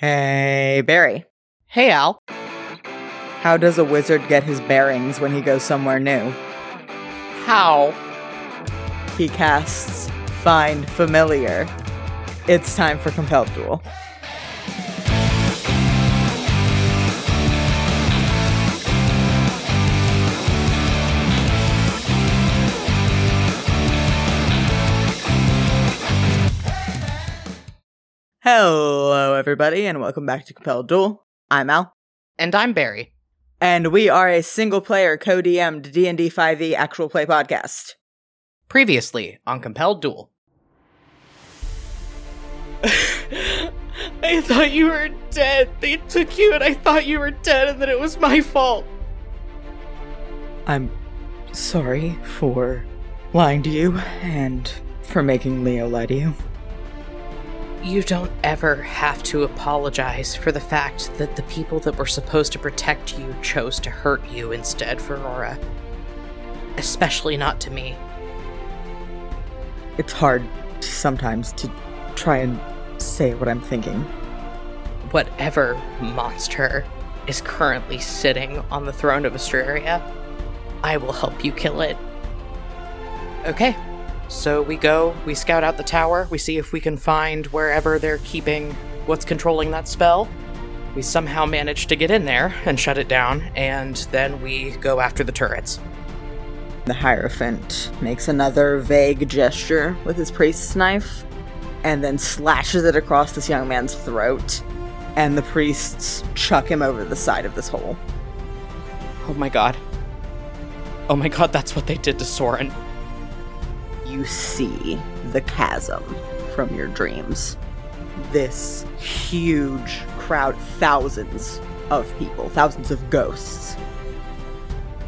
Hey, Barry. Hey, Al. How does a wizard get his bearings when he goes somewhere new? How? He casts Find Familiar. It's time for Compelled Duel. Hello, everybody, and welcome back to Compelled Duel. I'm Al, And I'm Barry. and we are a single-player co-DM'd D&D 5e actual play podcast. Previously on Compelled Duel. I thought you were dead. They took you and I thought you were dead and that it was my fault. I'm sorry for lying to you and for making Leo lie to you. You don't ever have to apologize for the fact that the people that were supposed to protect you chose to hurt you instead for Aurora. Especially not to me. It's hard sometimes to try and say what I'm thinking. Whatever monster is currently sitting on the throne of Astraria, I will help you kill it. Okay, so we go, we scout out the tower, we see if we can find wherever they're keeping what's controlling that spell. We somehow manage to get in there and shut it down, and then we go after the turrets. The Hierophant makes another vague gesture with his priest's knife and then slashes it across this young man's throat. And the priests chuck him over the side of this hole. Oh my god. Oh my god, that's what they did to Soren. You see the chasm from your dreams. This huge crowd, thousands of people, thousands of ghosts.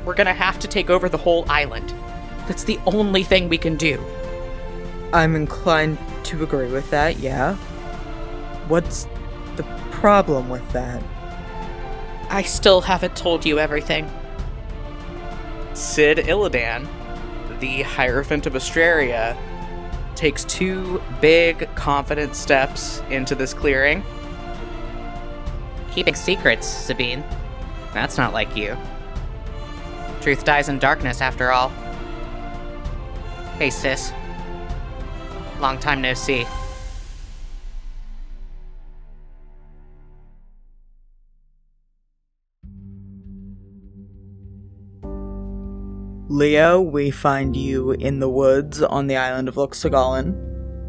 We're gonna have to take over the whole island. That's the only thing we can do. I'm inclined to agree with that, yeah. What's the problem with that? I still haven't told you everything. Sid Illidan, the Hierophant of Astraria, takes two big, confident steps into this clearing. Keeping secrets, Sabine. That's not like you. Truth dies in darkness, after all. Hey, sis. Long time no see. Leo, we find you in the woods on the island of Luxagallen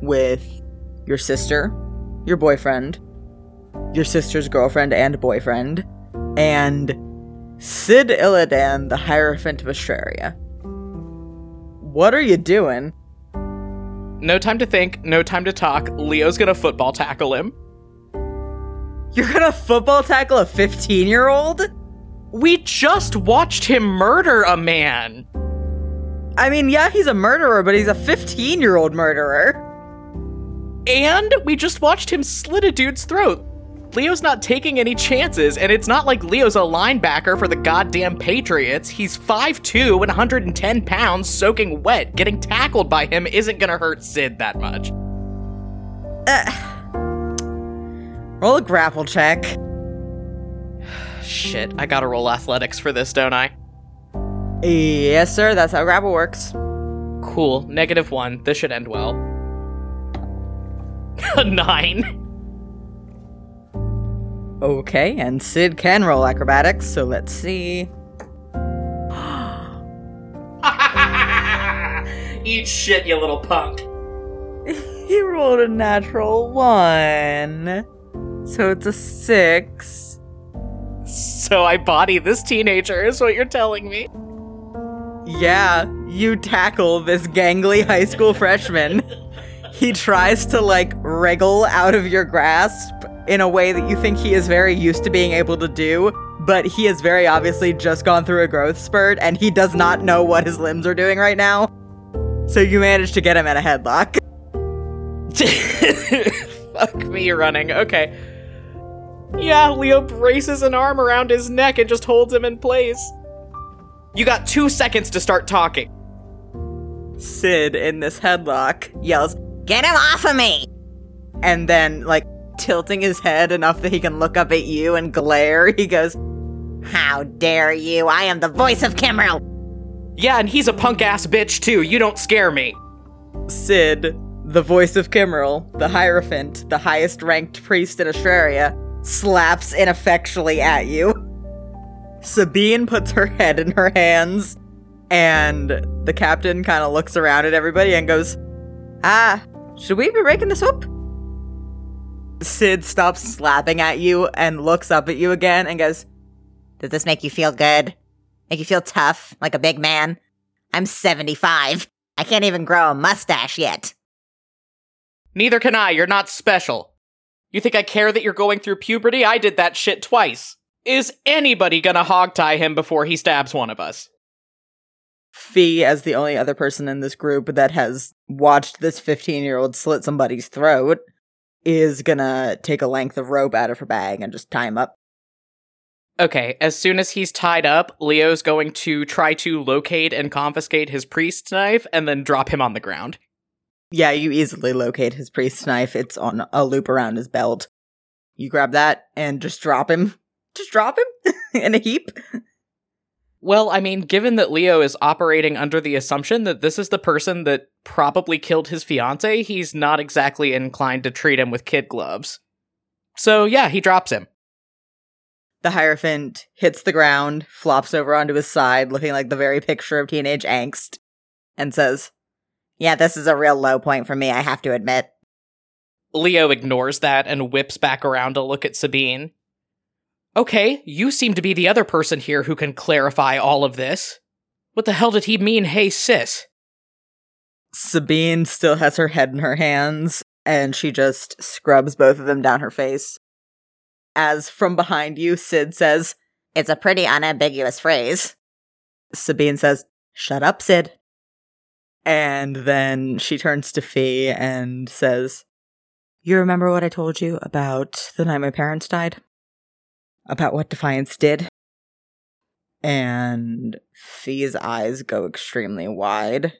with your sister, your boyfriend, your sister's girlfriend and boyfriend, and Sid Illidan, the Hierophant of Astraria. What are you doing? No time to think, no time to talk. Leo's gonna football tackle him. You're gonna football tackle a 15 year old? We just watched him murder a man. I mean, yeah, he's a murderer, but he's a 15 year old murderer. And we just watched him slit a dude's throat. Leo's not taking any chances, and it's not like Leo's a linebacker for the goddamn Patriots. He's 5'2 and 110 pounds, soaking wet. Getting tackled by him isn't gonna hurt Sid that much. Uh, Roll a grapple check. Shit, I gotta roll athletics for this, don't I? Yes, sir, that's how grapple works. Cool, negative one. This should end well. Nine. Okay, and Sid can roll acrobatics, so let's see. Eat shit, you little punk. He rolled a natural one. So it's a six. So I body this teenager, is what you're telling me. Yeah, you tackle this gangly high school freshman. He tries to like wriggle out of your grasp in a way that you think he is very used to being able to do, but he has very obviously just gone through a growth spurt and he does not know what his limbs are doing right now. So you manage to get him in a headlock. Fuck me running. Okay. Yeah, Leo braces an arm around his neck and just holds him in place. You got two seconds to start talking. Sid in this headlock yells, Get him off of me! And then, like, tilting his head enough that he can look up at you and glare. He goes, How dare you? I am the voice of Kimmerl. Yeah, and he's a punk ass bitch too. You don't scare me. Sid, the voice of Kimmerl, the Hierophant, the highest ranked priest in Astraria, slaps ineffectually at you. Sabine puts her head in her hands, and the captain kind of looks around at everybody and goes, Ah, should we be breaking this up? Sid stops slapping at you and looks up at you again and goes, Does this make you feel good? Make you feel tough, like a big man? I'm 75. I can't even grow a mustache yet. Neither can I. You're not special. You think I care that you're going through puberty? I did that shit twice. Is anybody gonna hogtie him before he stabs one of us? Fee, as the only other person in this group that has watched this 15 year old slit somebody's throat, is gonna take a length of rope out of her bag and just tie him up. Okay, as soon as he's tied up, Leo's going to try to locate and confiscate his priest's knife and then drop him on the ground. Yeah, you easily locate his priest's knife. It's on a loop around his belt. You grab that and just drop him. Just drop him in a heap. Well, I mean, given that Leo is operating under the assumption that this is the person that probably killed his fiance, he's not exactly inclined to treat him with kid gloves. So, yeah, he drops him. The Hierophant hits the ground, flops over onto his side, looking like the very picture of teenage angst, and says, Yeah, this is a real low point for me, I have to admit. Leo ignores that and whips back around to look at Sabine. Okay, you seem to be the other person here who can clarify all of this. What the hell did he mean, hey sis? Sabine still has her head in her hands, and she just scrubs both of them down her face. As from behind you, Sid says, It's a pretty unambiguous phrase. Sabine says, Shut up, Sid. And then she turns to Fee and says, You remember what I told you about the night my parents died? About what Defiance did? And Fee's eyes go extremely wide.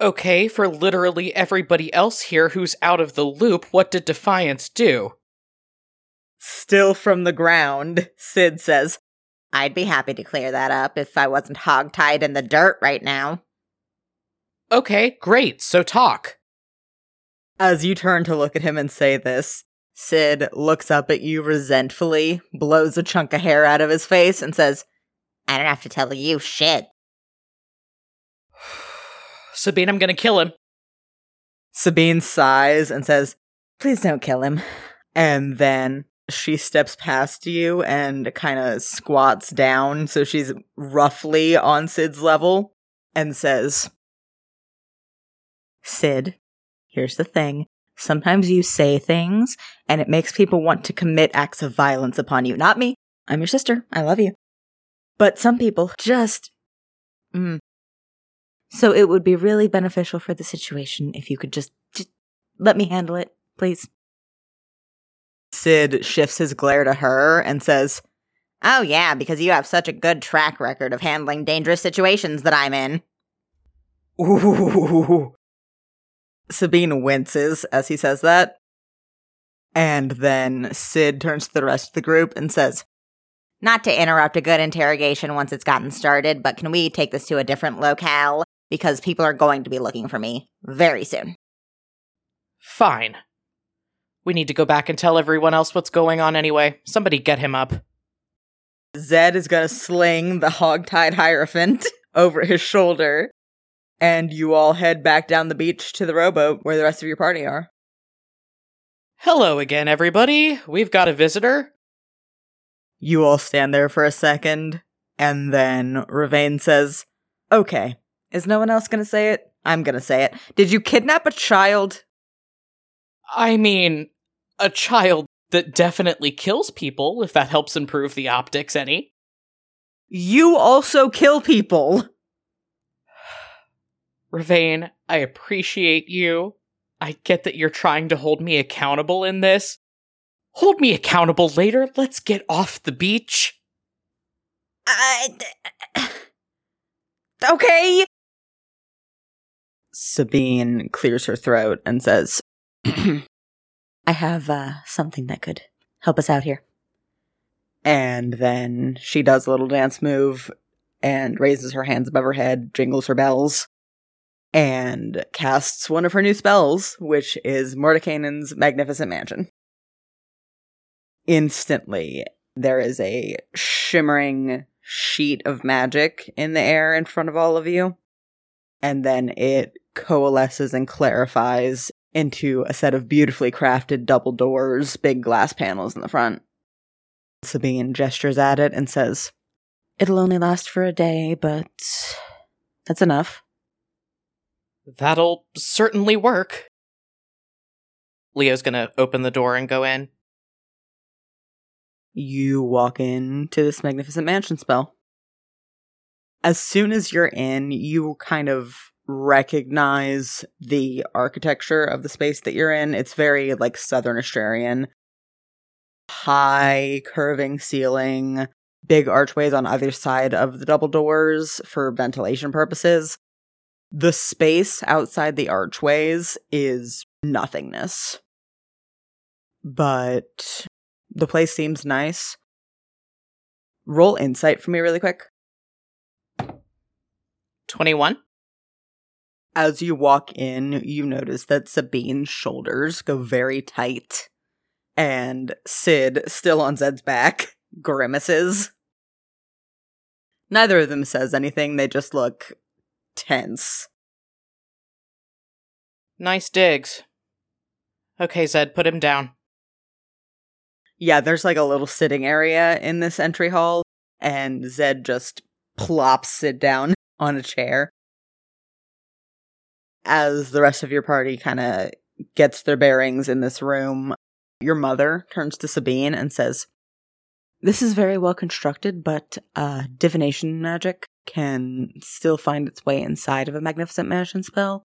Okay, for literally everybody else here who's out of the loop, what did Defiance do? Still from the ground, Sid says, I'd be happy to clear that up if I wasn't hogtied in the dirt right now. Okay, great, so talk. As you turn to look at him and say this, Sid looks up at you resentfully, blows a chunk of hair out of his face, and says, I don't have to tell you shit. Sabine, I'm gonna kill him. Sabine sighs and says, Please don't kill him. And then she steps past you and kind of squats down so she's roughly on Sid's level and says, Sid, here's the thing. Sometimes you say things and it makes people want to commit acts of violence upon you. Not me. I'm your sister. I love you. But some people just. Mm. So it would be really beneficial for the situation if you could just, just let me handle it, please. Sid shifts his glare to her and says, Oh, yeah, because you have such a good track record of handling dangerous situations that I'm in. Ooh. Sabine winces as he says that. And then Sid turns to the rest of the group and says, Not to interrupt a good interrogation once it's gotten started, but can we take this to a different locale? Because people are going to be looking for me very soon. Fine. We need to go back and tell everyone else what's going on anyway. Somebody get him up. Zed is gonna sling the hog-tied Hierophant over his shoulder, and you all head back down the beach to the rowboat where the rest of your party are. Hello again, everybody. We've got a visitor. You all stand there for a second, and then Ravane says, Okay, is no one else gonna say it? I'm gonna say it. Did you kidnap a child? I mean, a child that definitely kills people, if that helps improve the optics any. You also kill people! Ravane, I appreciate you. I get that you're trying to hold me accountable in this. Hold me accountable later. Let's get off the beach. I. okay. Sabine clears her throat and says, I have uh, something that could help us out here. And then she does a little dance move and raises her hands above her head, jingles her bells, and casts one of her new spells, which is Mordenkainen's Magnificent Mansion. Instantly, there is a shimmering sheet of magic in the air in front of all of you, and then it coalesces and clarifies into a set of beautifully crafted double doors, big glass panels in the front. Sabine gestures at it and says, It'll only last for a day, but that's enough. That'll certainly work. Leo's gonna open the door and go in. You walk into this magnificent mansion spell. As soon as you're in, you kind of recognize the architecture of the space that you're in. It's very like Southern Astrarian. High curving ceiling, big archways on either side of the double doors for ventilation purposes. The space outside the archways is nothingness. But the place seems nice. Roll insight for me really quick. 21? As you walk in, you notice that Sabine's shoulders go very tight. And Sid, still on Zed's back, grimaces. Neither of them says anything, they just look tense. Nice digs. Okay, Zed, put him down. Yeah, there's like a little sitting area in this entry hall, and Zed just plops Sid down on a chair. As the rest of your party kind of gets their bearings in this room, your mother turns to Sabine and says, This is very well constructed, but uh, divination magic can still find its way inside of a magnificent mansion spell.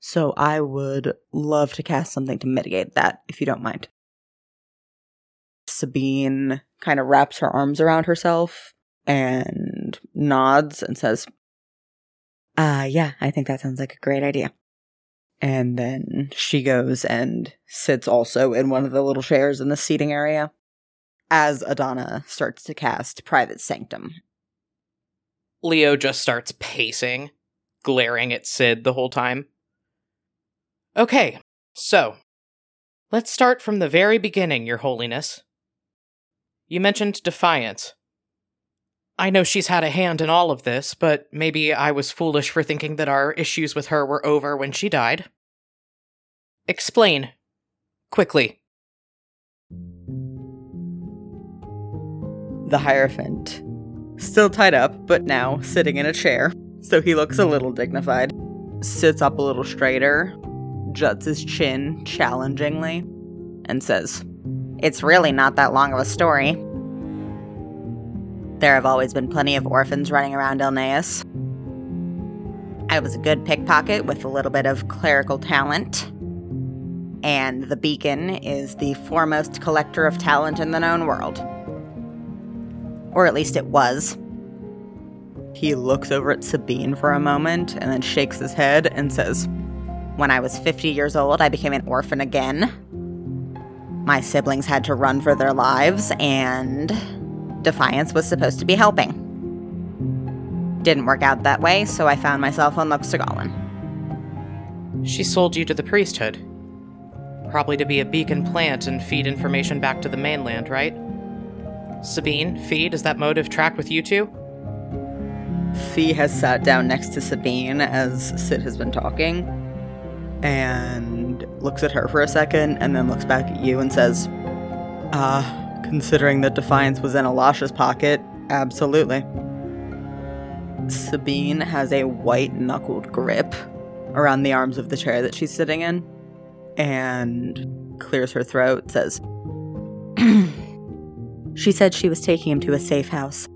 So I would love to cast something to mitigate that, if you don't mind. Sabine kind of wraps her arms around herself and nods and says, Ah, uh, yeah, I think that sounds like a great idea. And then she goes and sits also in one of the little chairs in the seating area as Adana starts to cast Private Sanctum. Leo just starts pacing, glaring at Sid the whole time. Okay, so let's start from the very beginning, Your Holiness. You mentioned Defiance. I know she's had a hand in all of this, but maybe I was foolish for thinking that our issues with her were over when she died. Explain. Quickly. The Hierophant, still tied up, but now sitting in a chair, so he looks a little dignified, sits up a little straighter, juts his chin challengingly, and says, It's really not that long of a story. There have always been plenty of orphans running around Elneus. I was a good pickpocket with a little bit of clerical talent. And the beacon is the foremost collector of talent in the known world. Or at least it was. He looks over at Sabine for a moment and then shakes his head and says, When I was 50 years old, I became an orphan again. My siblings had to run for their lives, and Defiance was supposed to be helping. Didn't work out that way, so I found myself on Luxagallen. She sold you to the priesthood. Probably to be a beacon plant and feed information back to the mainland, right? Sabine, Fee, does that motive track with you two? Fee has sat down next to Sabine as Sid has been talking and looks at her for a second and then looks back at you and says, Ah, uh, Considering that Defiance was in Alasha's pocket, absolutely. Sabine has a white knuckled grip around the arms of the chair that she's sitting in and clears her throat, says, She said she was taking him to a safe house.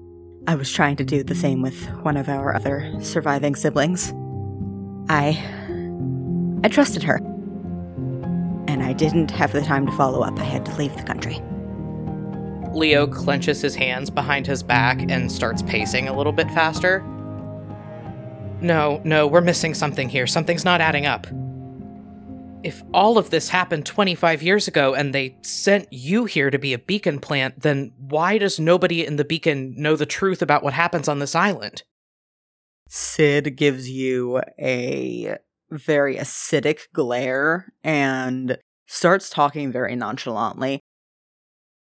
I was trying to do the same with one of our other surviving siblings. I. I trusted her. And I didn't have the time to follow up. I had to leave the country. Leo clenches his hands behind his back and starts pacing a little bit faster. No, no, we're missing something here. Something's not adding up. If all of this happened 25 years ago and they sent you here to be a beacon plant, then why does nobody in the beacon know the truth about what happens on this island? Sid gives you a very acidic glare and starts talking very nonchalantly.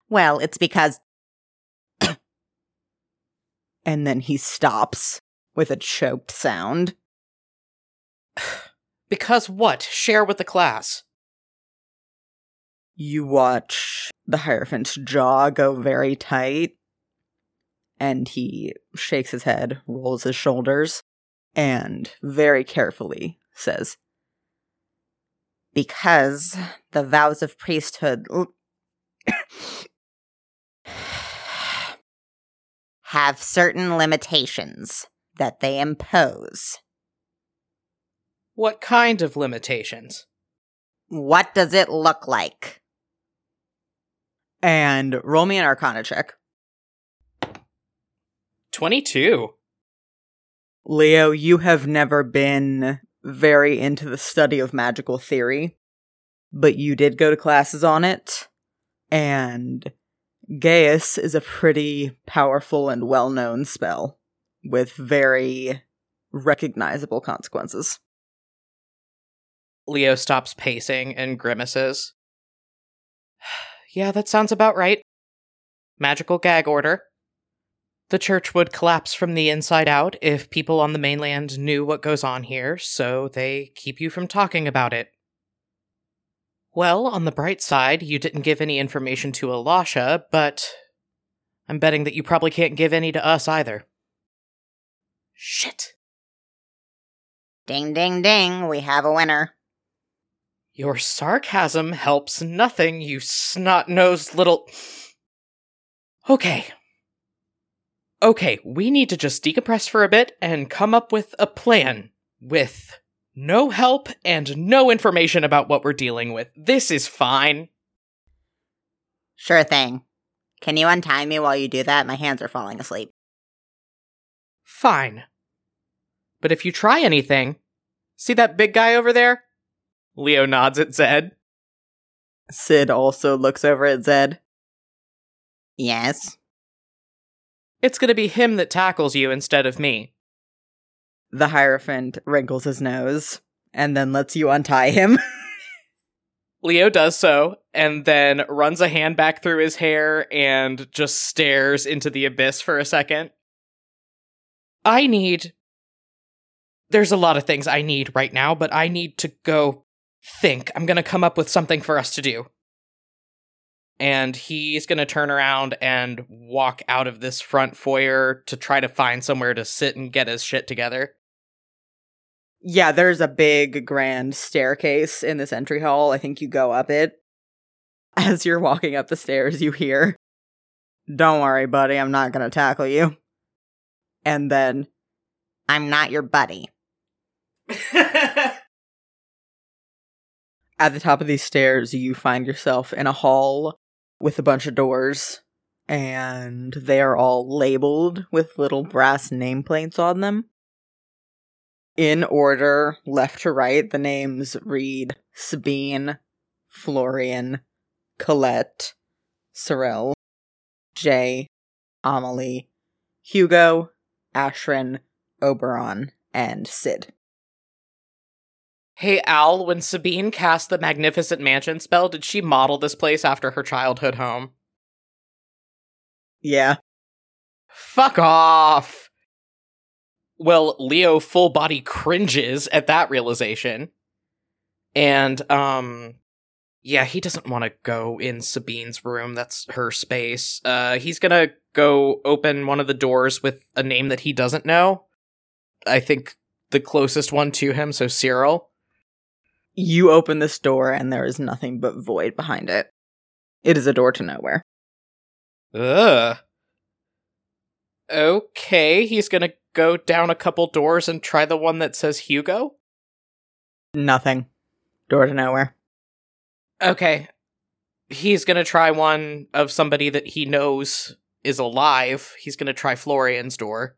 Well, it's because And then he stops with a choked sound. Because what? Share with the class. You watch the Hierophant's jaw go very tight, and he shakes his head, rolls his shoulders, and very carefully says, because the vows of priesthood have certain limitations that they impose. What kind of limitations? What does it look like? and roll me an arcana check. 22. Leo, you have never been very into the study of magical theory, but you did go to classes on it, and Geas is a pretty powerful and well known spell with very recognizable consequences. Leo stops pacing and grimaces. yeah, that sounds about right. Magical gag order. The church would collapse from the inside out if people on the mainland knew what goes on here, so they keep you from talking about it. Well, on the bright side, you didn't give any information to Elisha, but I'm betting that you probably can't give any to us either. Shit. Ding, ding, ding, we have a winner. Your sarcasm helps nothing, you snot nosed little. Okay. Okay, we need to just decompress for a bit and come up with a plan with no help and no information about what we're dealing with. This is fine. Sure thing. Can you untie me while you do that? My hands are falling asleep. Fine. But if you try anything, see that big guy over there? Leo nods at Zed. Sid also looks over at Zed. Yes. It's gonna be him that tackles you instead of me. The Hierophant wrinkles his nose and then lets you untie him. Leo does so and then runs a hand back through his hair and just stares into the abyss for a second. I need. There's a lot of things I need right now, but I need to go think. I'm going to come up with something for us to do. And he's going to turn around and walk out of this front foyer to try to find somewhere to sit and get his shit together. yeah, there's a big grand staircase in this entry hall. I think you go up it. As you're walking up the stairs, you hear, Don't worry, buddy, I'm not gonna tackle you. And then I'm not your buddy. at the top of these stairs, you find yourself in a hall with a bunch of doors, and they are all labeled with little brass nameplates on them. In order, left to right, the names read Sabine, Florian, Colette, Sorel, Jay, Amelie, Hugo, Ashrin, Oberon, and Sid. Hey, Al, when Sabine cast the Magnificent Mansion spell, did she model this place after her childhood home? Yeah. Fuck off! Well, Leo full body cringes at that realization. And, um, yeah, he doesn't want to go in Sabine's room. That's her space. Uh, he's gonna go open one of the doors with a name that he doesn't know. I think the closest one to him, so Cyril. You open this door and there is nothing but void behind it. It is a door to nowhere. Ugh. Okay, he's gonna go down a couple doors and try the one that says Hugo. Nothing. Door to nowhere. Okay. He's gonna try one of somebody that he knows is alive. He's gonna try Florian's door.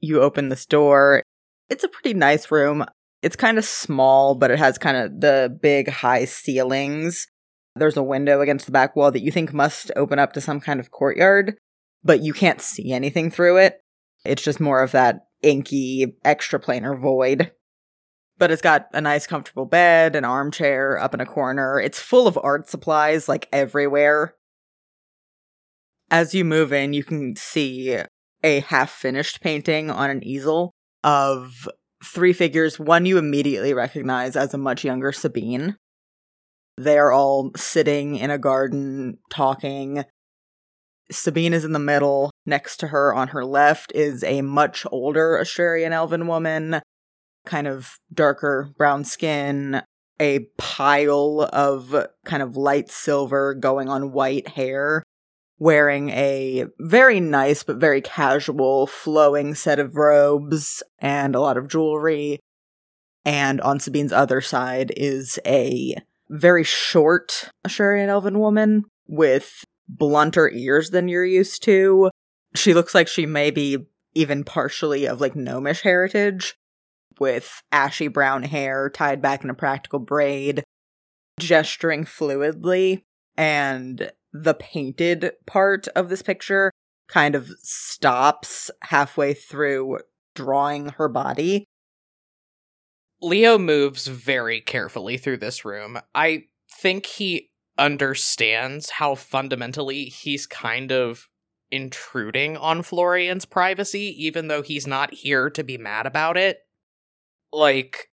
You open this door. It's a pretty nice room. It's kind of small, but it has kind of the big high ceilings. There's a window against the back wall that you think must open up to some kind of courtyard, but you can't see anything through it. It's just more of that inky, extra planar void. But it's got a nice, comfortable bed, an armchair up in a corner. It's full of art supplies, like everywhere. As you move in, you can see a half finished painting on an easel of three figures. One you immediately recognize as a much younger Sabine. They are all sitting in a garden talking. Sabine is in the middle. Next to her on her left is a much older Astrarian elven woman, kind of darker brown skin, a pile of kind of light silver going on white hair, wearing a very nice but very casual flowing set of robes and a lot of jewelry. And on Sabine's other side is a very short Astrarian elven woman with blunter ears than you're used to. She looks like she may be even partially of like gnomish heritage, with ashy brown hair tied back in a practical braid, gesturing fluidly, and the painted part of this picture kind of stops halfway through drawing her body. Leo moves very carefully through this room. I think he understands how fundamentally he's kind of intruding on Florian's privacy, even though he's not here to be mad about it. Like,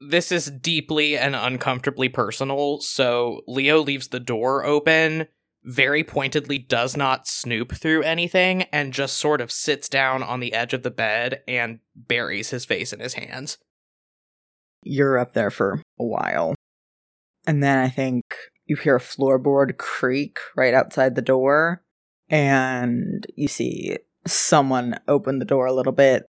this is deeply and uncomfortably personal, so Leo leaves the door open, very pointedly does not snoop through anything, and just sort of sits down on the edge of the bed and buries his face in his hands. You're up there for a while. And then I think you hear a floorboard creak right outside the door, and you see someone open the door a little bit.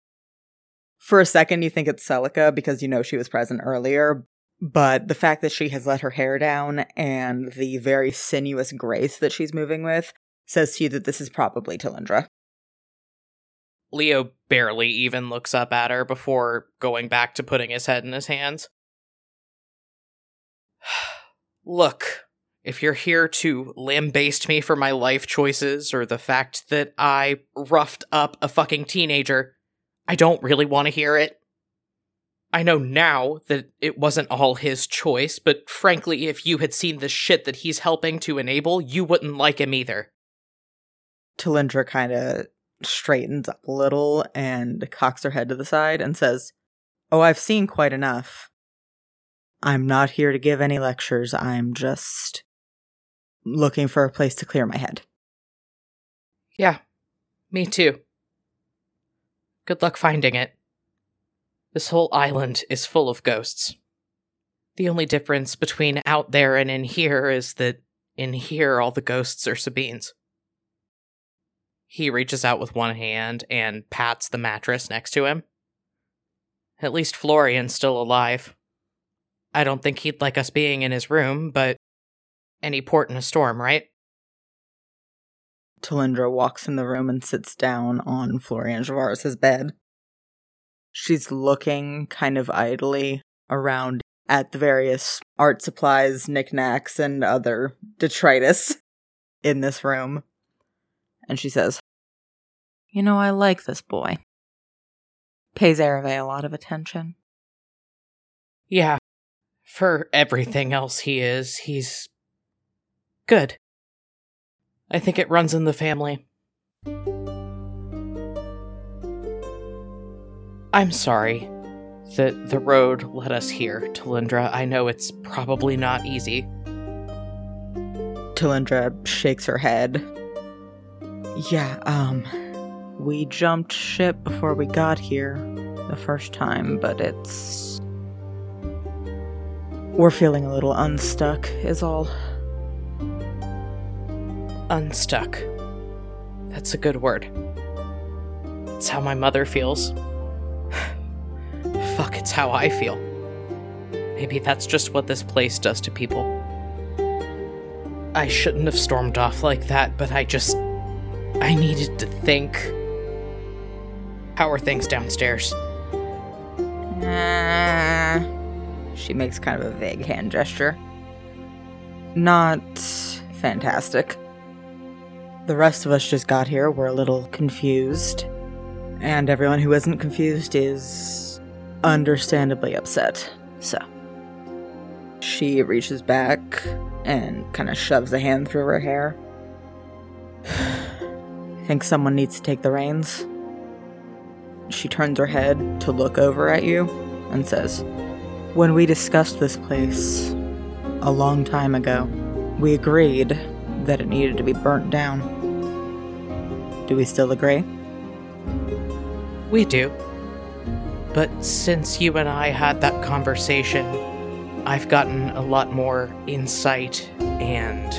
For a second, you think it's Celica because you know she was present earlier, but the fact that she has let her hair down and the very sinuous grace that she's moving with says to you that this is probably Talindra. Leo barely even looks up at her before going back to putting his head in his hands. Look, if you're here to lambaste me for my life choices or the fact that I roughed up a fucking teenager, I don't really want to hear it. I know now that it wasn't all his choice, but frankly, if you had seen the shit that he's helping to enable, you wouldn't like him either. Talindra kind of straightens up a little and cocks her head to the side and says, Oh, I've seen quite enough. I'm not here to give any lectures. I'm just looking for a place to clear my head. Yeah, me too. Good luck finding it. This whole island is full of ghosts. The only difference between out there and in here is that in here all the ghosts are Sabine's. He reaches out with one hand and pats the mattress next to him. At least Florian's still alive. I don't think he'd like us being in his room, but any port in a storm, right? Talindra walks in the room and sits down on Florian Javaris' bed. She's looking kind of idly around at the various art supplies, knickknacks, and other detritus in this room. And she says, You know, I like this boy. Pays Ereve a lot of attention. Yeah, for everything else he is, he's good. I think it runs in the family. I'm sorry that the road led us here, Talindra. I know it's probably not easy. Talindra shakes her head. Yeah, um, we jumped ship before we got here the first time, but it's. We're feeling a little unstuck, is all. Unstuck. That's a good word. It's how my mother feels. Fuck, it's how I feel. Maybe that's just what this place does to people. I shouldn't have stormed off like that, but I just. I needed to think. How are things downstairs? Uh, She makes kind of a vague hand gesture. Not fantastic. The rest of us just got here. We're a little confused. And everyone who isn't confused is understandably upset. So. She reaches back and kind of shoves a hand through her hair. I think someone needs to take the reins? She turns her head to look over at you and says, When we discussed this place a long time ago, we agreed that it needed to be burnt down. Do we still agree? We do. But since you and I had that conversation, I've gotten a lot more insight and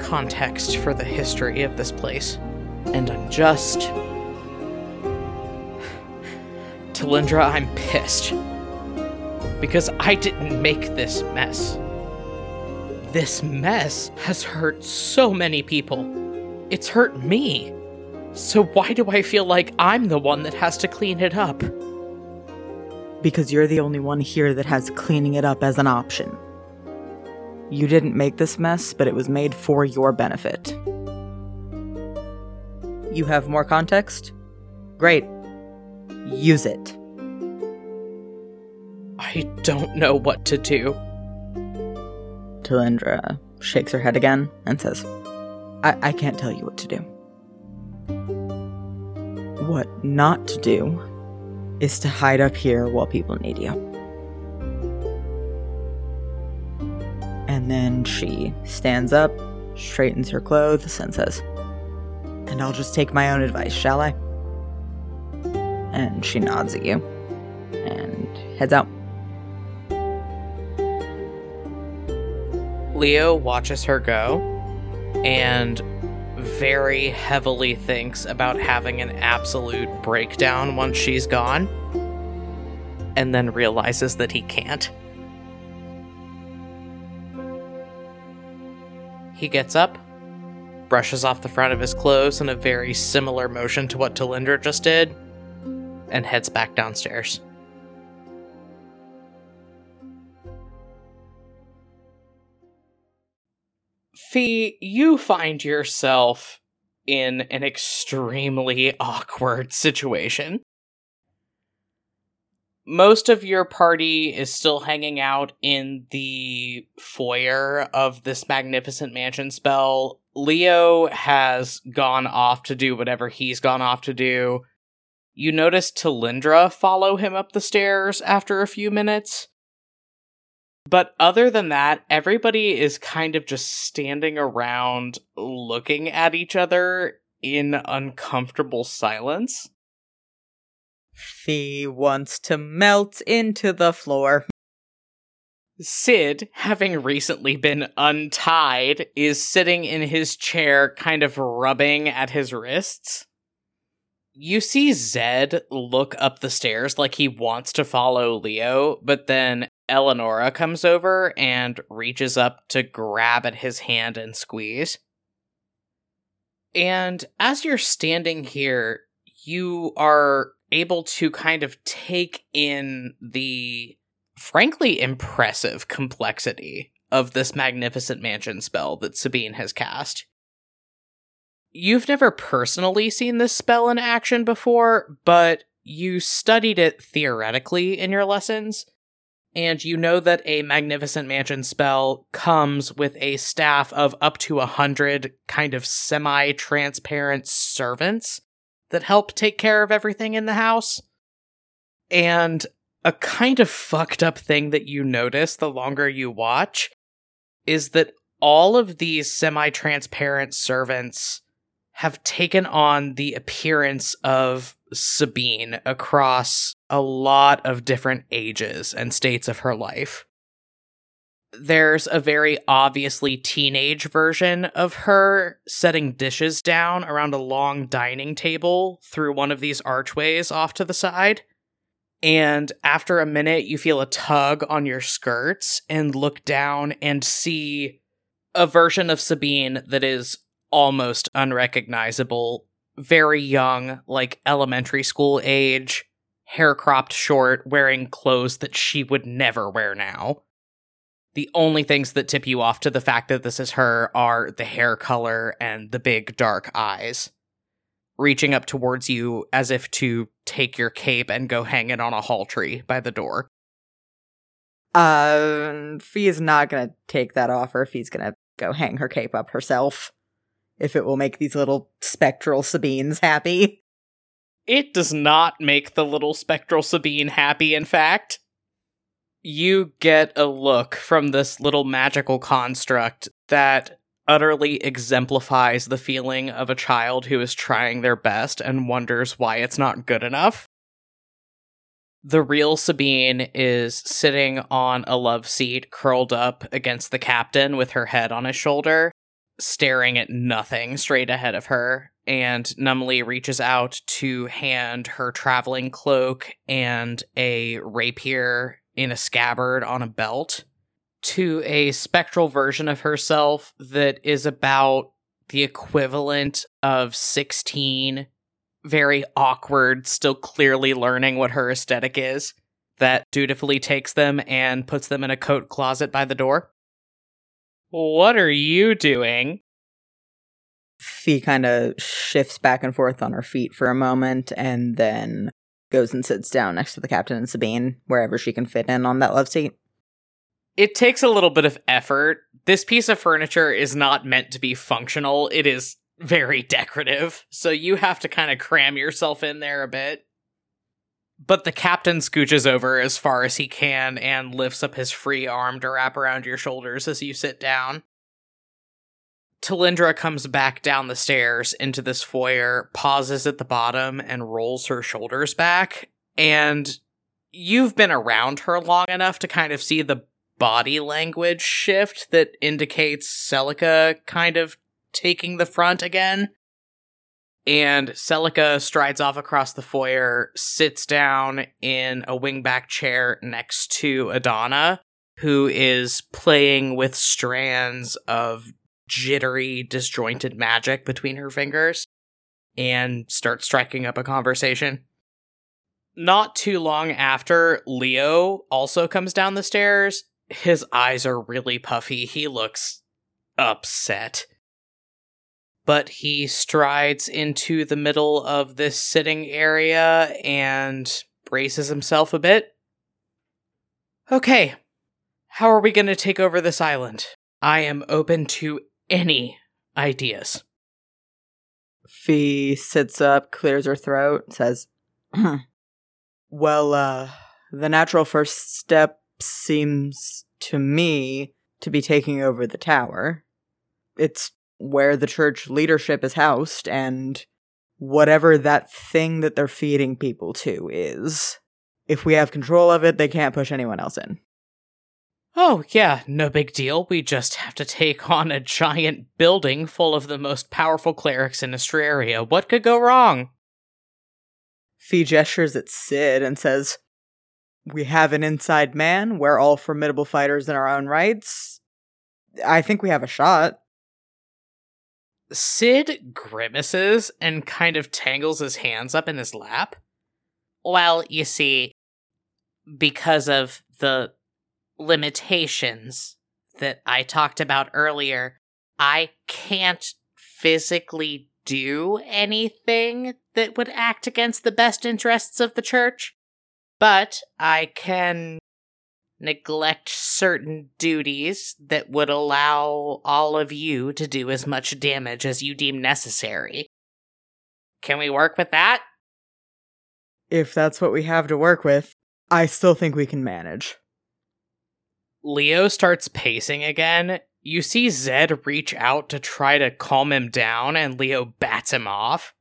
context for the history of this place. And I'm just. Talindra, I'm pissed. Because I didn't make this mess. This mess has hurt so many people. It's hurt me. So why do I feel like I'm the one that has to clean it up? Because you're the only one here that has cleaning it up as an option. You didn't make this mess, but it was made for your benefit. You have more context? Great. Use it. I don't know what to do. Talindra shakes her head again and says, I, I can't tell you what to do. What not to do is to hide up here while people need you. And then she stands up, straightens her clothes, and says, And I'll just take my own advice, shall I? And she nods at you and heads out. Leo watches her go and very heavily thinks about having an absolute breakdown once she's gone, and then realizes that he can't. He gets up, brushes off the front of his clothes in a very similar motion to what Talindra just did, and heads back downstairs. Fee, you find yourself in an extremely awkward situation. Most of your party is still hanging out in the foyer of this magnificent mansion spell. Leo has gone off to do whatever he's gone off to do. You notice Talindra follow him up the stairs after a few minutes. But other than that, everybody is kind of just standing around looking at each other in uncomfortable silence. Fee wants to melt into the floor. Sid, having recently been untied, is sitting in his chair, kind of rubbing at his wrists. You see Zed look up the stairs like he wants to follow Leo, but then Eleonora comes over and reaches up to grab at his hand and squeeze. And as you're standing here, you are able to kind of take in the frankly impressive complexity of this magnificent mansion spell that Sabine has cast. You've never personally seen this spell in action before, but you studied it theoretically in your lessons, and you know that a magnificent mansion spell comes with a staff of up to a hundred kind of semi transparent servants that help take care of everything in the house. And a kind of fucked up thing that you notice the longer you watch is that all of these semi transparent servants have taken on the appearance of Sabine across a lot of different ages and states of her life. There's a very obviously teenage version of her setting dishes down around a long dining table through one of these archways off to the side. And after a minute, you feel a tug on your skirts and look down and see a version of Sabine that is almost unrecognizable, very young, like elementary school age, hair cropped short, wearing clothes that she would never wear now. The only things that tip you off to the fact that this is her are the hair color and the big dark eyes. Reaching up towards you as if to take your cape and go hang it on a hall tree by the door. Uh, Fee is not gonna take that offer. Fee's gonna go hang her cape up herself. If it will make these little spectral Sabines happy. It does not make the little spectral Sabine happy, in fact. You get a look from this little magical construct that utterly exemplifies the feeling of a child who is trying their best and wonders why it's not good enough. The real Sabine is sitting on a love seat, curled up against the captain with her head on his shoulder, staring at nothing straight ahead of her. And numbly reaches out to hand her traveling cloak and a rapier in a scabbard on a belt to a spectral version of herself that is about the equivalent of 16 very awkward, still clearly learning what her aesthetic is, that dutifully takes them and puts them in a coat closet by the door. What are you doing? Fee kind of shifts back and forth on her feet for a moment and then goes and sits down next to the captain and Sabine, wherever she can fit in on that love seat. It takes a little bit of effort. This piece of furniture is not meant to be functional. It is very decorative, so you have to kind of cram yourself in there a bit. But the captain scooches over as far as he can and lifts up his free arm to wrap around your shoulders as you sit down. Talindra comes back down the stairs into this foyer, pauses at the bottom, and rolls her shoulders back. And you've been around her long enough to kind of see the body language shift that indicates Celica kind of taking the front again. And Celica strides off across the foyer, sits down in a wingback chair next to Adana, who is playing with strands of jittery, disjointed magic between her fingers, and starts striking up a conversation. Not too long after, Leo also comes down the stairs. His eyes are really puffy. He looks upset but he strides into the middle of this sitting area and braces himself a bit. Okay, how are we going to take over this island? I am open to any ideas. Fee sits up, clears her throat, says, Well, uh, the natural first step seems to me to be taking over the tower. It's where the church leadership is housed and whatever that thing that they're feeding people to is. If we have control of it, they can't push anyone else in. Oh, yeah, no big deal. We just have to take on a giant building full of the most powerful clerics in Astraria. What could go wrong? Fee gestures at Sid and says, We have an inside man. We're all formidable fighters in our own rights. I think we have a shot. Sid grimaces and kind of tangles his hands up in his lap. Well, you see, because of the limitations that I talked about earlier, I can't physically do anything that would act against the best interests of the church, but I can neglect certain duties that would allow all of you to do as much damage as you deem necessary. Can we work with that? If that's what we have to work with, I still think we can manage. Leo starts pacing again. You see Zed reach out to try to calm him down, and Leo bats him off.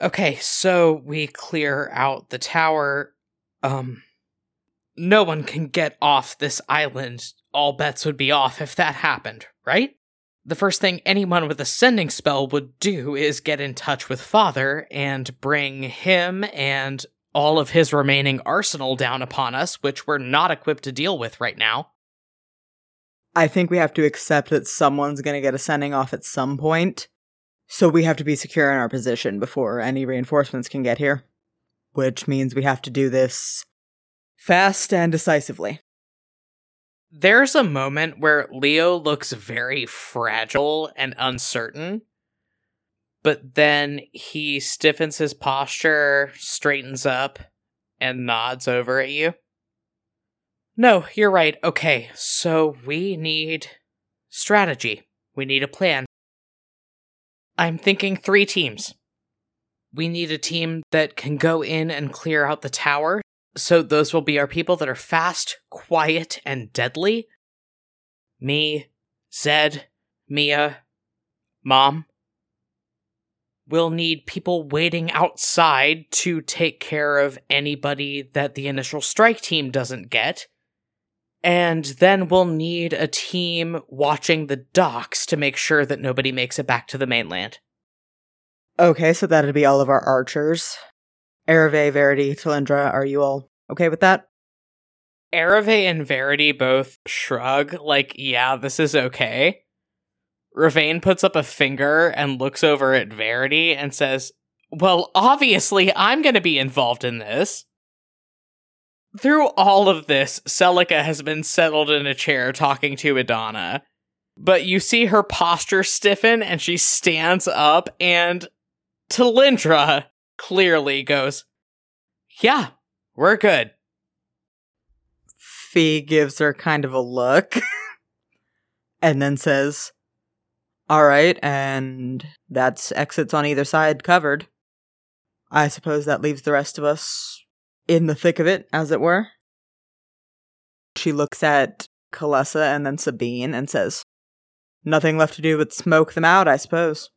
Okay, so we clear out the tower. Um, no one can get off this island. All bets would be off if that happened, right? The first thing anyone with a sending spell would do is get in touch with Father and bring him and all of his remaining arsenal down upon us, which we're not equipped to deal with right now. I think we have to accept that someone's going to get a sending off at some point, so we have to be secure in our position before any reinforcements can get here. which means we have to do this fast and decisively. There's a moment where Leo looks very fragile and uncertain, but then he stiffens his posture, straightens up, and nods over at you. No, you're right. Okay, so we need strategy. We need a plan. I'm thinking three teams. We need a team that can go in and clear out the tower so those will be our people that are fast, quiet, and deadly. Me, Zed, Mia, Mom. We'll need people waiting outside to take care of anybody that the initial strike team doesn't get. And then we'll need a team watching the docks to make sure that nobody makes it back to the mainland. Okay, so that'd be all of our archers. Ereve, Verity, Talindra, are you all okay with that? Ereve and Verity both shrug, like, yeah, this is okay. Ravain puts up a finger and looks over at Verity and says, Well, obviously, I'm going to be involved in this. Through all of this, Celica has been settled in a chair talking to Adana. But you see her posture stiffen and she stands up, and Talindra clearly goes, Yeah, we're good. Fee gives her kind of a look and then says, All right, and that's exits on either side covered. I suppose that leaves the rest of us in the thick of it, as it were. She looks at Kalessa and then Sabine and says, Nothing left to do but smoke them out, I suppose.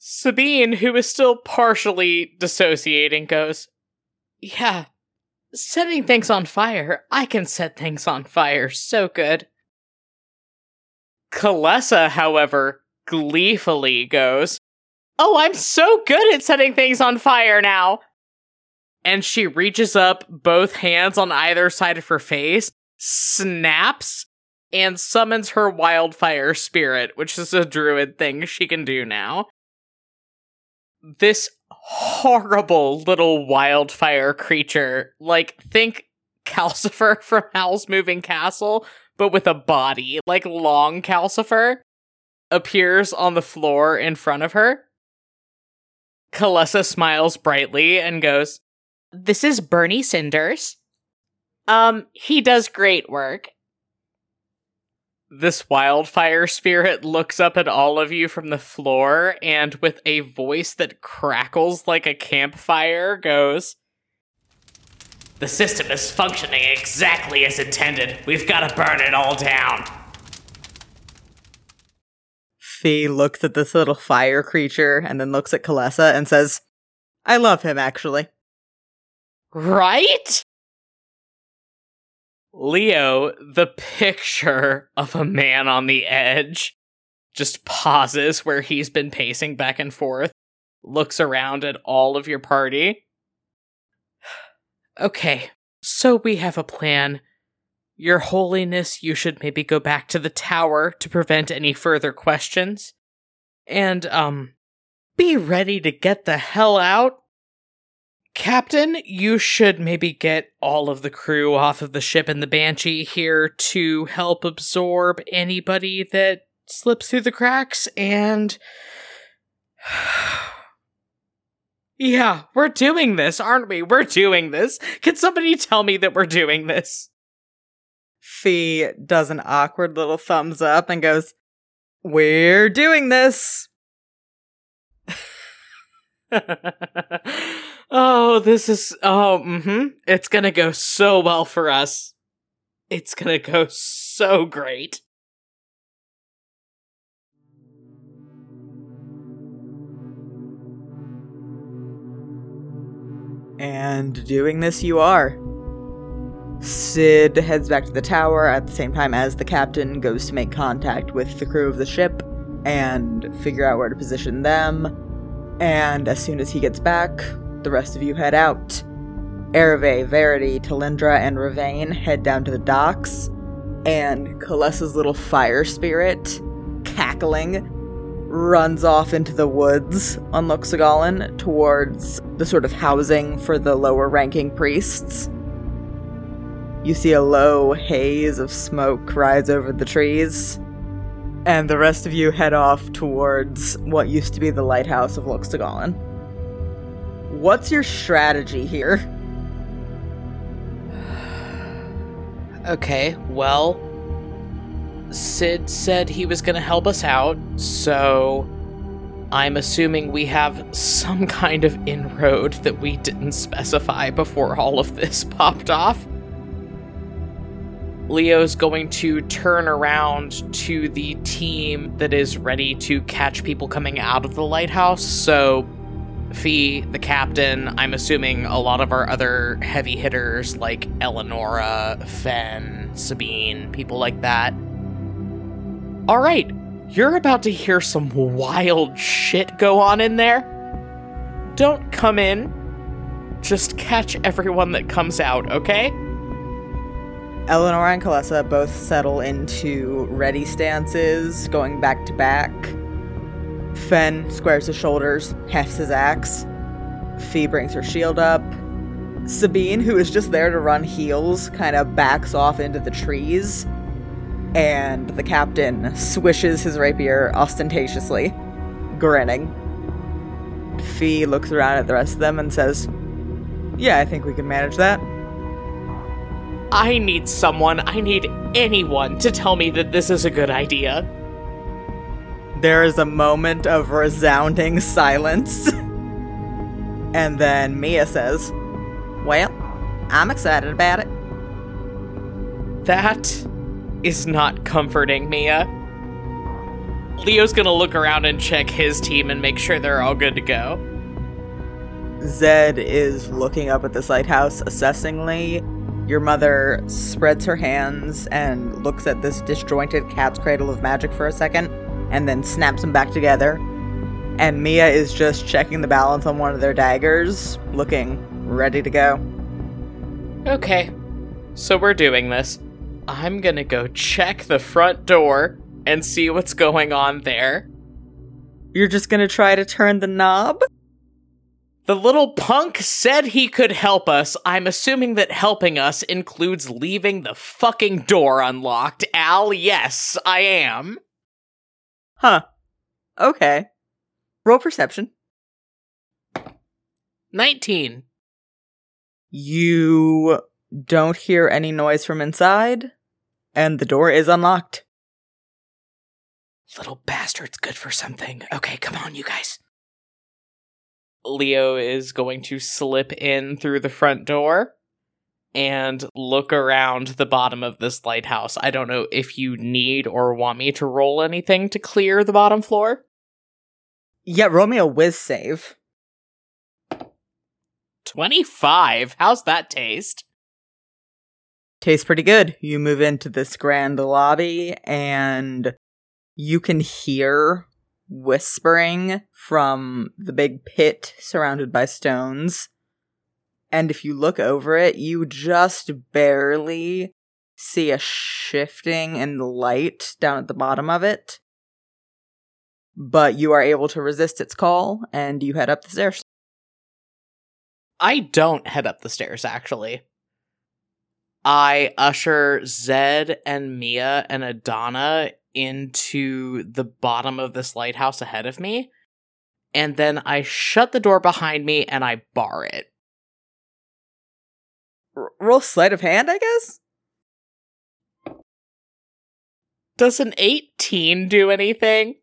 Sabine, who is still partially dissociating, goes, Yeah, setting things on fire. I can set things on fire so good. Kalessa, however, gleefully goes, Oh, I'm so good at setting things on fire now. And she reaches up both hands on either side of her face, snaps, and summons her wildfire spirit, which is a druid thing she can do now. This horrible little wildfire creature, like, think Calcifer from Howl's Moving Castle, but with a body, like long Calcifer, appears on the floor in front of her. Kalessa smiles brightly and goes, This is Bernie Cinders. Um, he does great work. This wildfire spirit looks up at all of you from the floor and, with a voice that crackles like a campfire, goes, The system is functioning exactly as intended. We've got to burn it all down. Fee looks at this little fire creature and then looks at Kalessa and says, I love him, actually. Right? Leo, the picture of a man on the edge, just pauses where he's been pacing back and forth, looks around at all of your party. Okay, so we have a plan. Your Holiness, you should maybe go back to the tower to prevent any further questions. And, um, be ready to get the hell out Captain, you should maybe get all of the crew off of the ship and the Banshee here to help absorb anybody that slips through the cracks and. Yeah, we're doing this, aren't we? We're doing this. Can somebody tell me that we're doing this? Fee does an awkward little thumbs up and goes, We're doing this. oh, this is oh, mm-hmm. It's gonna go so well for us. It's gonna go so great. And doing this you are. Sid heads back to the tower at the same time as the captain goes to make contact with the crew of the ship and figure out where to position them. And as soon as he gets back, the rest of you head out. Ereve, Verity, Talindra, and Ravain head down to the docks, and Kalessa's little fire spirit, cackling, runs off into the woods on Luxagallen towards the sort of housing for the lower ranking priests. You see a low haze of smoke rise over the trees, and the rest of you head off towards what used to be the lighthouse of Luxagallen. What's your strategy here? Okay, well, Sid said he was going to help us out, so I'm assuming we have some kind of inroad that we didn't specify before all of this popped off. Leo's going to turn around to the team that is ready to catch people coming out of the lighthouse. So, Fee, the captain, I'm assuming a lot of our other heavy hitters like Eleonora, Fen, Sabine, people like that. All right, you're about to hear some wild shit go on in there. Don't come in. Just catch everyone that comes out, okay? Eleanor and Kalessa both settle into ready stances, going back to back. Fen squares his shoulders, hefts his axe. Fee brings her shield up. Sabine, who is just there to run heals, kind of backs off into the trees. And the captain swishes his rapier ostentatiously, grinning. Fee looks around at the rest of them and says, Yeah, I think we can manage that. I need someone, I need anyone to tell me that this is a good idea. There is a moment of resounding silence. and then Mia says, Well, I'm excited about it. That is not comforting, Mia. Leo's gonna look around and check his team and make sure they're all good to go. Zed is looking up at this lighthouse assessingly. Your mother spreads her hands and looks at this disjointed cat's cradle of magic for a second and then snaps them back together. And Mia is just checking the balance on one of their daggers, looking ready to go. Okay, so we're doing this. I'm gonna go check the front door and see what's going on there. You're just gonna try to turn the knob? The little punk said he could help us. I'm assuming that helping us includes leaving the fucking door unlocked. Al, yes, I am. Huh. Okay. Roll perception. 19. You don't hear any noise from inside, and the door is unlocked. Little bastard's good for something. Okay, come on, you guys. Leo is going to slip in through the front door and look around the bottom of this lighthouse. I don't know if you need or want me to roll anything to clear the bottom floor. Yeah, roll me a whiz save. 25. How's that taste? Tastes pretty good. You move into this grand lobby and you can hear whispering from the big pit surrounded by stones. And if you look over it, you just barely see a shifting in the light down at the bottom of it. But you are able to resist its call and you head up the stairs. I don't head up the stairs, actually. I usher Zed and Mia and Adana into the bottom of this lighthouse ahead of me, and then I shut the door behind me and I bar it. R- roll sleight of hand, I guess? Does an 18 do anything?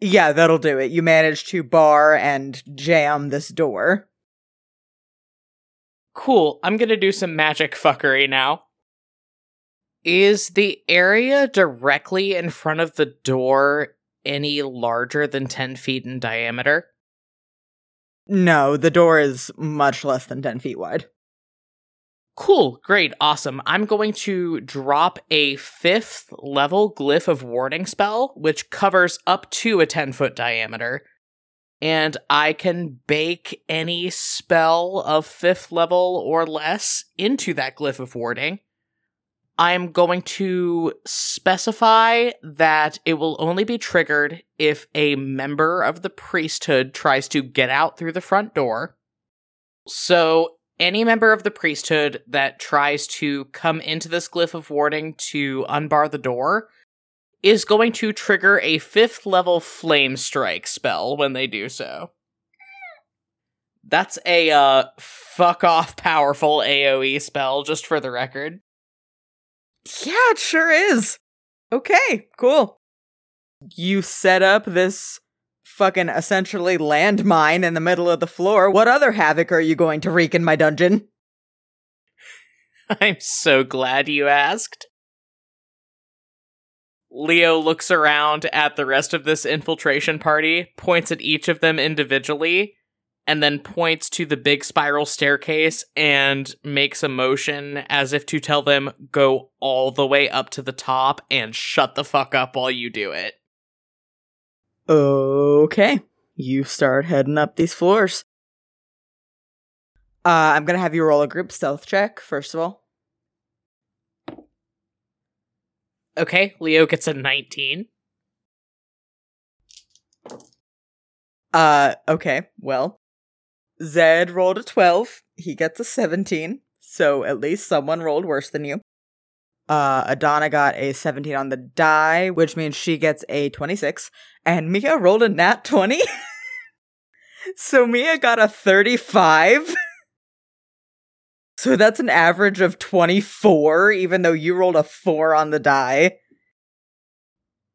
Yeah, that'll do it. You manage to bar and jam this door. Cool, I'm gonna do some magic fuckery now. Is the area directly in front of the door any larger than 10 feet in diameter? No, the door is much less than 10 feet wide. Cool, great, awesome. I'm going to drop a fifth level glyph of warding spell, which covers up to a 10 foot diameter. And I can bake any spell of fifth level or less into that glyph of warding. I'm going to specify that it will only be triggered if a member of the priesthood tries to get out through the front door. So, any member of the priesthood that tries to come into this glyph of warding to unbar the door is going to trigger a fifth level flame strike spell when they do so. That's a uh, fuck off powerful AoE spell, just for the record. Yeah, it sure is. Okay, cool. You set up this fucking essentially landmine in the middle of the floor. What other havoc are you going to wreak in my dungeon? I'm so glad you asked. Leo looks around at the rest of this infiltration party, points at each of them individually, and then points to the big spiral staircase and makes a motion as if to tell them go all the way up to the top and shut the fuck up while you do it. Okay. You start heading up these floors. Uh, I'm gonna have you roll a group stealth check, first of all. Okay, Leo gets a 19. Uh, okay, well. Zed rolled a 12. He gets a 17. So at least someone rolled worse than you. Uh, Adana got a 17 on the die, which means she gets a 26. And Mia rolled a nat 20. so Mia got a 35. so that's an average of 24, even though you rolled a 4 on the die.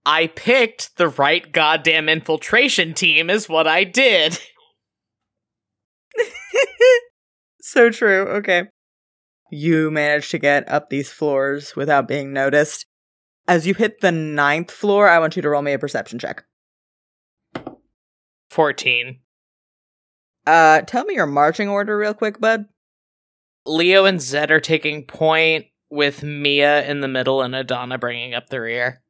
I picked the right goddamn infiltration team, is what I did. so true. Okay. You managed to get up these floors without being noticed. As you hit the ninth floor, I want you to roll me a perception check. 14. Uh, tell me your marching order real quick, bud. Leo and Zed are taking point with Mia in the middle and Adana bringing up the rear.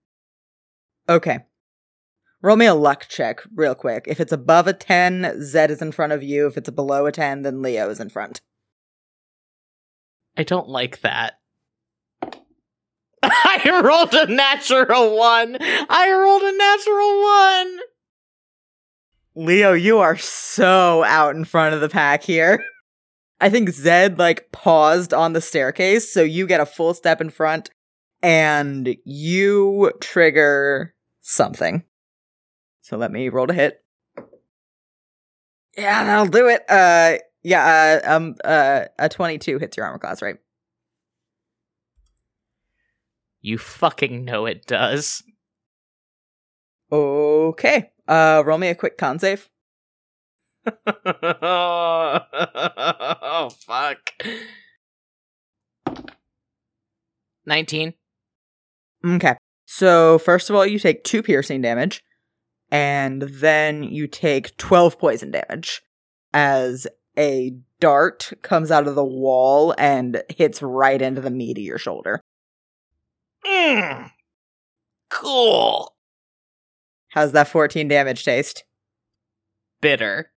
Okay. Roll me a luck check real quick. If it's above a 10, Zed is in front of you. If it's below a 10, then Leo is in front. I don't like that. I rolled a natural one. I rolled a natural one. Leo, you are so out in front of the pack here. I think Zed like paused on the staircase, so you get a full step in front and you trigger something. So let me roll to hit. Yeah, that'll do it. Uh yeah, uh, um uh a 22 hits your armor class, right? You fucking know it does. Okay. Uh roll me a quick con save. Oh, fuck. 19. Okay. So, first of all, you take 2 piercing damage and then you take 12 poison damage as a dart comes out of the wall and hits right into the meat of your shoulder. Mm. Cool. How's that 14 damage taste? Bitter.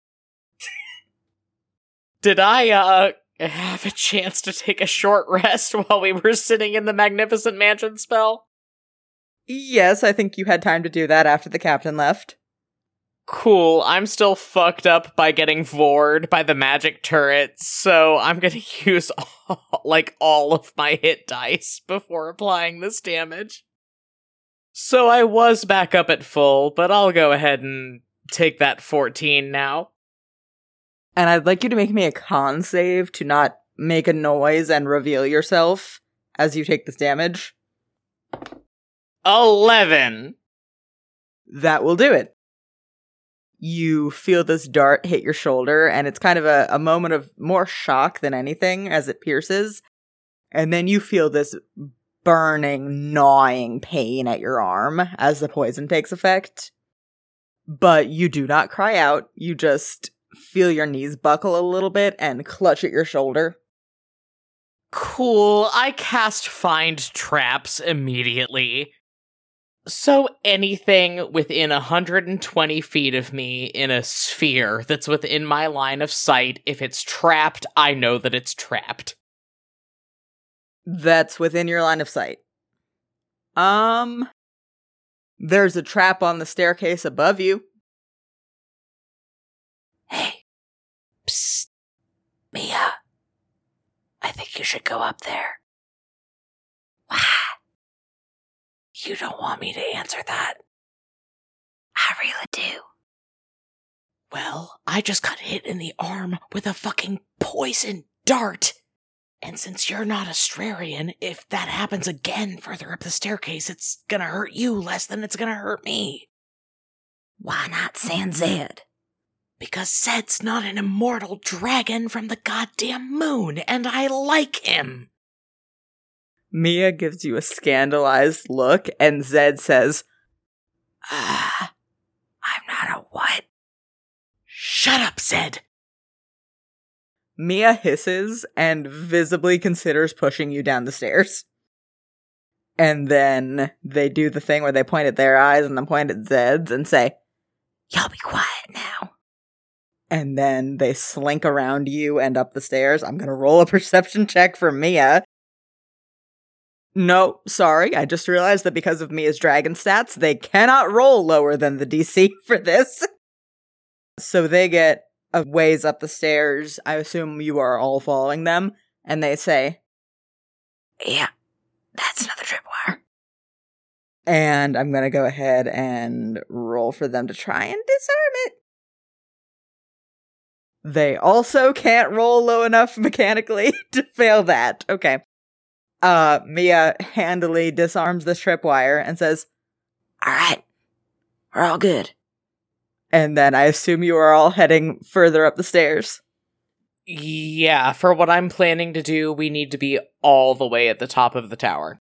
Did I, uh, have a chance to take a short rest while we were sitting in the Magnificent Mansion spell? Yes, I think you had time to do that after the captain left. Cool. I'm still fucked up by getting vored by the magic turret, so I'm gonna use all, like all of my hit dice before applying this damage. So I was back up at full, but I'll go ahead and take that 14 now. And I'd like you to make me a con save to not make a noise and reveal yourself as you take this damage. 11. That will do it. You feel this dart hit your shoulder, and it's kind of a, a moment of more shock than anything as it pierces. And then you feel this burning, gnawing pain at your arm as the poison takes effect. But you do not cry out. You just feel your knees buckle a little bit and clutch at your shoulder. Cool. I cast Find Traps immediately. So anything within 120 feet of me in a sphere that's within my line of sight, if it's trapped, I know that it's trapped. That's within your line of sight. Um, there's a trap on the staircase above you. Mia. I think you should go up there. Why? You don't want me to answer that. I really do. Well, I just got hit in the arm with a fucking poison dart. And since you're not Astrarian, if that happens again further up the staircase, it's gonna hurt you less than it's gonna hurt me. Why not send Zed? Because Zed's not an immortal dragon from the goddamn moon, and I like him. Mia gives you a scandalized look, and Zed says, Ah, I'm not a what? Shut up, Zed. Mia hisses and visibly considers pushing you down the stairs. And then they do the thing where they point at their eyes and then point at Zed's and say, Y'all be quiet now. And then they slink around you and up the stairs. I'm gonna roll a perception check for Mia. No, sorry, I just realized that because of Mia's dragon stats, they cannot roll lower than the DC for this. So they get a ways up the stairs. I assume you are all following them, and they say, Yeah, that's another tripwire. and I'm gonna go ahead and roll for them to try and disarm it. They also can't roll low enough mechanically to fail that. Okay. Uh, Mia handily disarms the tripwire and says, All right, we're all good. and then I assume you are all heading further up the stairs. Yeah, for what I'm planning to do, we need to be all the way at the top of the tower.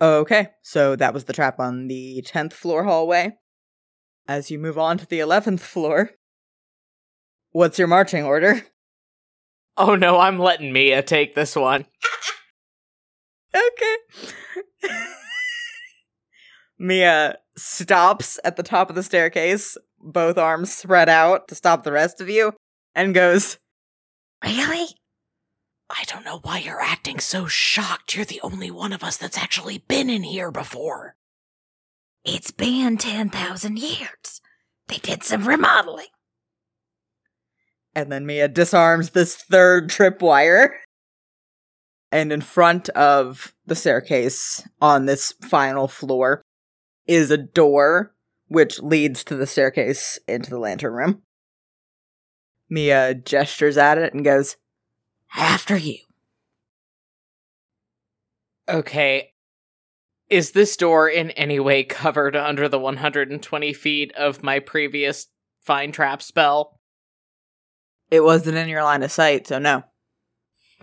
Okay, so that was the trap on the 10th floor hallway. As you move on to the 11th floor, what's your marching order? Oh no, I'm letting Mia take this one. Okay. Mia stops at the top of the staircase, both arms spread out to stop the rest of you, and goes, Really? I don't know why you're acting so shocked. You're the only one of us that's actually been in here before. It's been 10,000 years. They did some remodeling. And then Mia disarms this third tripwire. And in front of the staircase on this final floor is a door which leads to the staircase into the lantern room. Mia gestures at it and goes, After you. Okay. Is this door in any way covered under the 120 feet of my previous Find Trap spell? It wasn't in your line of sight, so no.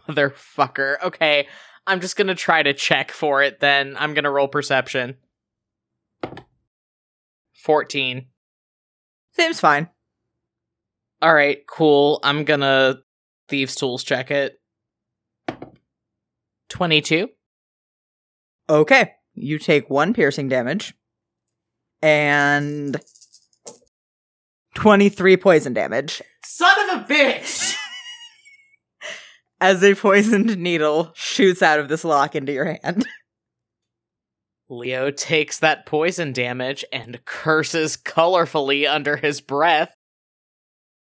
Motherfucker. Okay, I'm just gonna try to check for it then. I'm gonna roll perception. 14. Seems fine. Alright, cool. I'm gonna Thieves' Tools check it. 22. Okay, you take one piercing damage and 23 poison damage Son of a bitch! as a poisoned needle shoots out of this lock into your hand. Leo takes that poison damage and curses colorfully under his breath.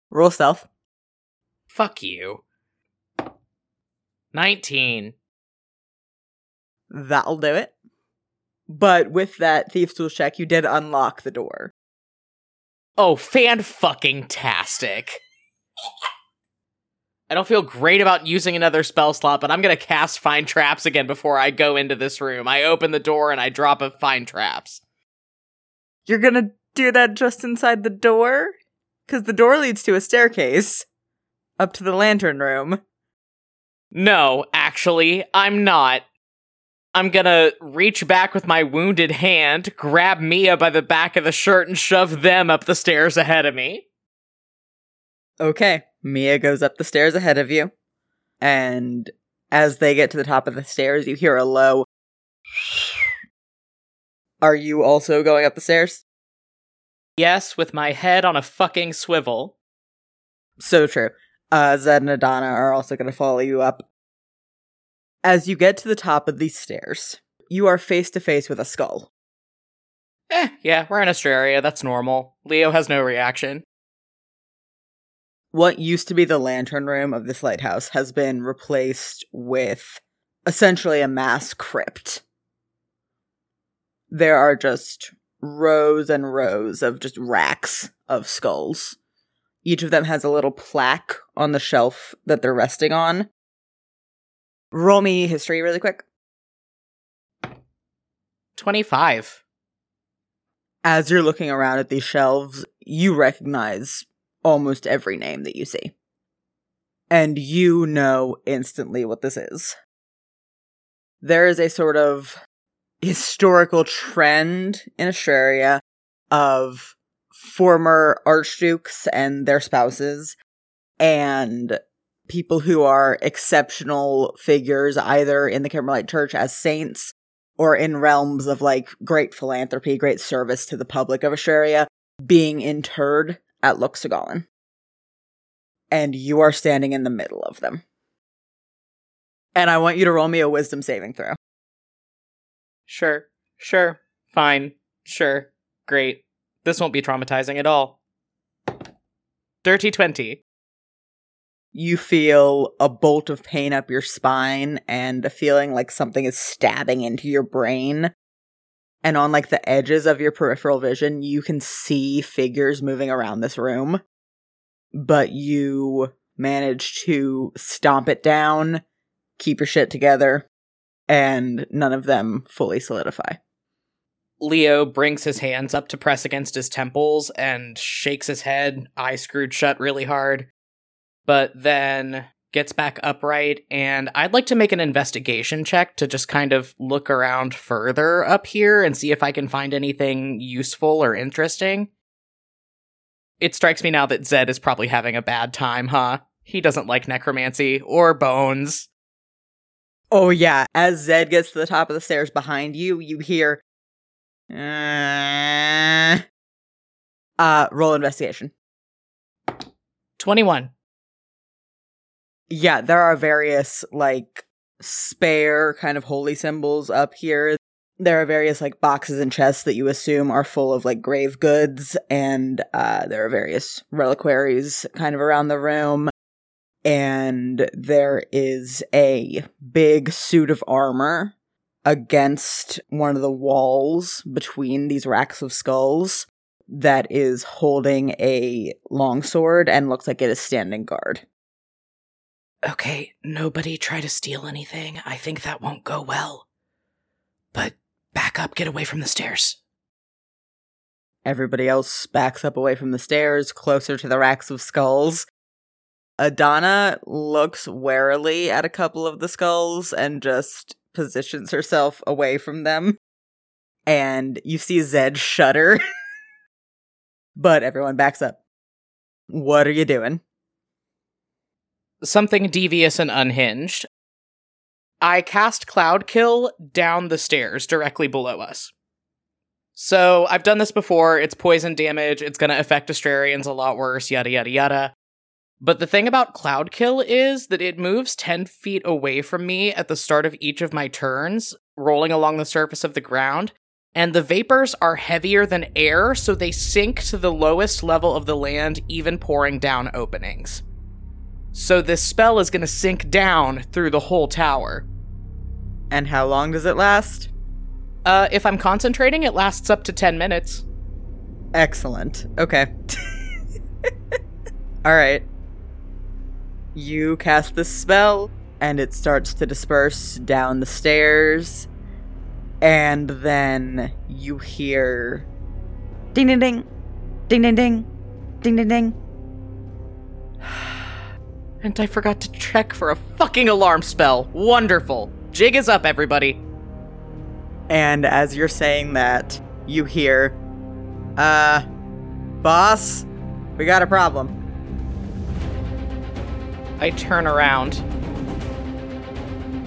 Roll stealth. Fuck you. 19. That'll do it. But with that Thief's Tool check, you did unlock the door. Oh, fan fucking tastic. I don't feel great about using another spell slot, but I'm gonna cast Find Traps again before I go into this room. I open the door and I drop a Find Traps. You're gonna do that just inside the door? Because the door leads to a staircase up to the lantern room. No, actually, I'm not. I'm gonna reach back with my wounded hand, grab Mia by the back of the shirt, and shove them up the stairs ahead of me. Okay, Mia goes up the stairs ahead of you. And as they get to the top of the stairs, you hear a low. Are you also going up the stairs? Yes, with my head on a fucking swivel. So true. Uh, Zed and Adana are also going to follow you up. As you get to the top of these stairs, you are face to face with a skull. Eh, yeah, we're in Astraria. That's normal. Leo has no reaction. What used to be the lantern room of this lighthouse has been replaced with essentially a mass crypt. There are just rows and rows of just racks of skulls. Each of them has a little plaque on the shelf that they're resting on. Roll me history really quick. 25. As you're looking around at these shelves, you recognize almost every name that you see. And you know instantly what this is. There is a sort of historical trend in Astraria of former archdukes and their spouses and people who are exceptional figures either in the Kimberlite Church as saints or in realms of like great philanthropy, great service to the public of Astraria being interred at Luxagallen. And you are standing in the middle of them. And I want you to roll me a wisdom saving throw. Sure. Sure. Fine. Sure. Great. This won't be traumatizing at all. Dirty 20. You feel a bolt of pain up your spine and a feeling like something is stabbing into your brain. And on like the edges of your peripheral vision, you can see figures moving around this room. But you manage to stomp it down, keep your shit together, and none of them fully solidify. Leo brings his hands up to press against his temples and shakes his head, eyes screwed shut really hard, but then gets back upright. And I'd like to make an investigation check to just kind of look around further up here and see if I can find anything useful or interesting. It strikes me now that Zed is probably having a bad time, huh? He doesn't like necromancy or bones. Oh yeah, as Zed gets to the top of the stairs behind you, you hear uh, uh roll investigation. 21. Yeah, there are various like spare kind of holy symbols up here. There are various like boxes and chests that you assume are full of like grave goods and uh there are various reliquaries kind of around the room and there is a big suit of armor against one of the walls between these racks of skulls that is holding a longsword and looks like it is standing guard. Okay, nobody try to steal anything. I think that won't go well. But back up, get away from the stairs. Everybody else backs up away from the stairs, closer to the racks of skulls. Adana looks warily at a couple of the skulls and just positions herself away from them. And you see Zed shudder. but everyone backs up. What are you doing? Something devious and unhinged. I cast Cloud Kill down the stairs directly below us. So I've done this before. It's poison damage. It's going to affect Astrarians a lot worse, yada, yada, yada. But the thing about Cloud Kill is that it moves 10 feet away from me at the start of each of my turns, rolling along the surface of the ground. And the vapors are heavier than air, so they sink to the lowest level of the land, even pouring down openings. So this spell is going to sink down through the whole tower. And how long does it last? Uh, if I'm concentrating, it lasts up to 10 minutes. Excellent. Okay. All right. You cast the spell, and it starts to disperse down the stairs. And then you hear ding ding ding, ding ding ding, ding ding ding. And I forgot to check for a fucking alarm spell. Wonderful. Jig is up, everybody. And as you're saying that, you hear, uh, boss, we got a problem. I turn around.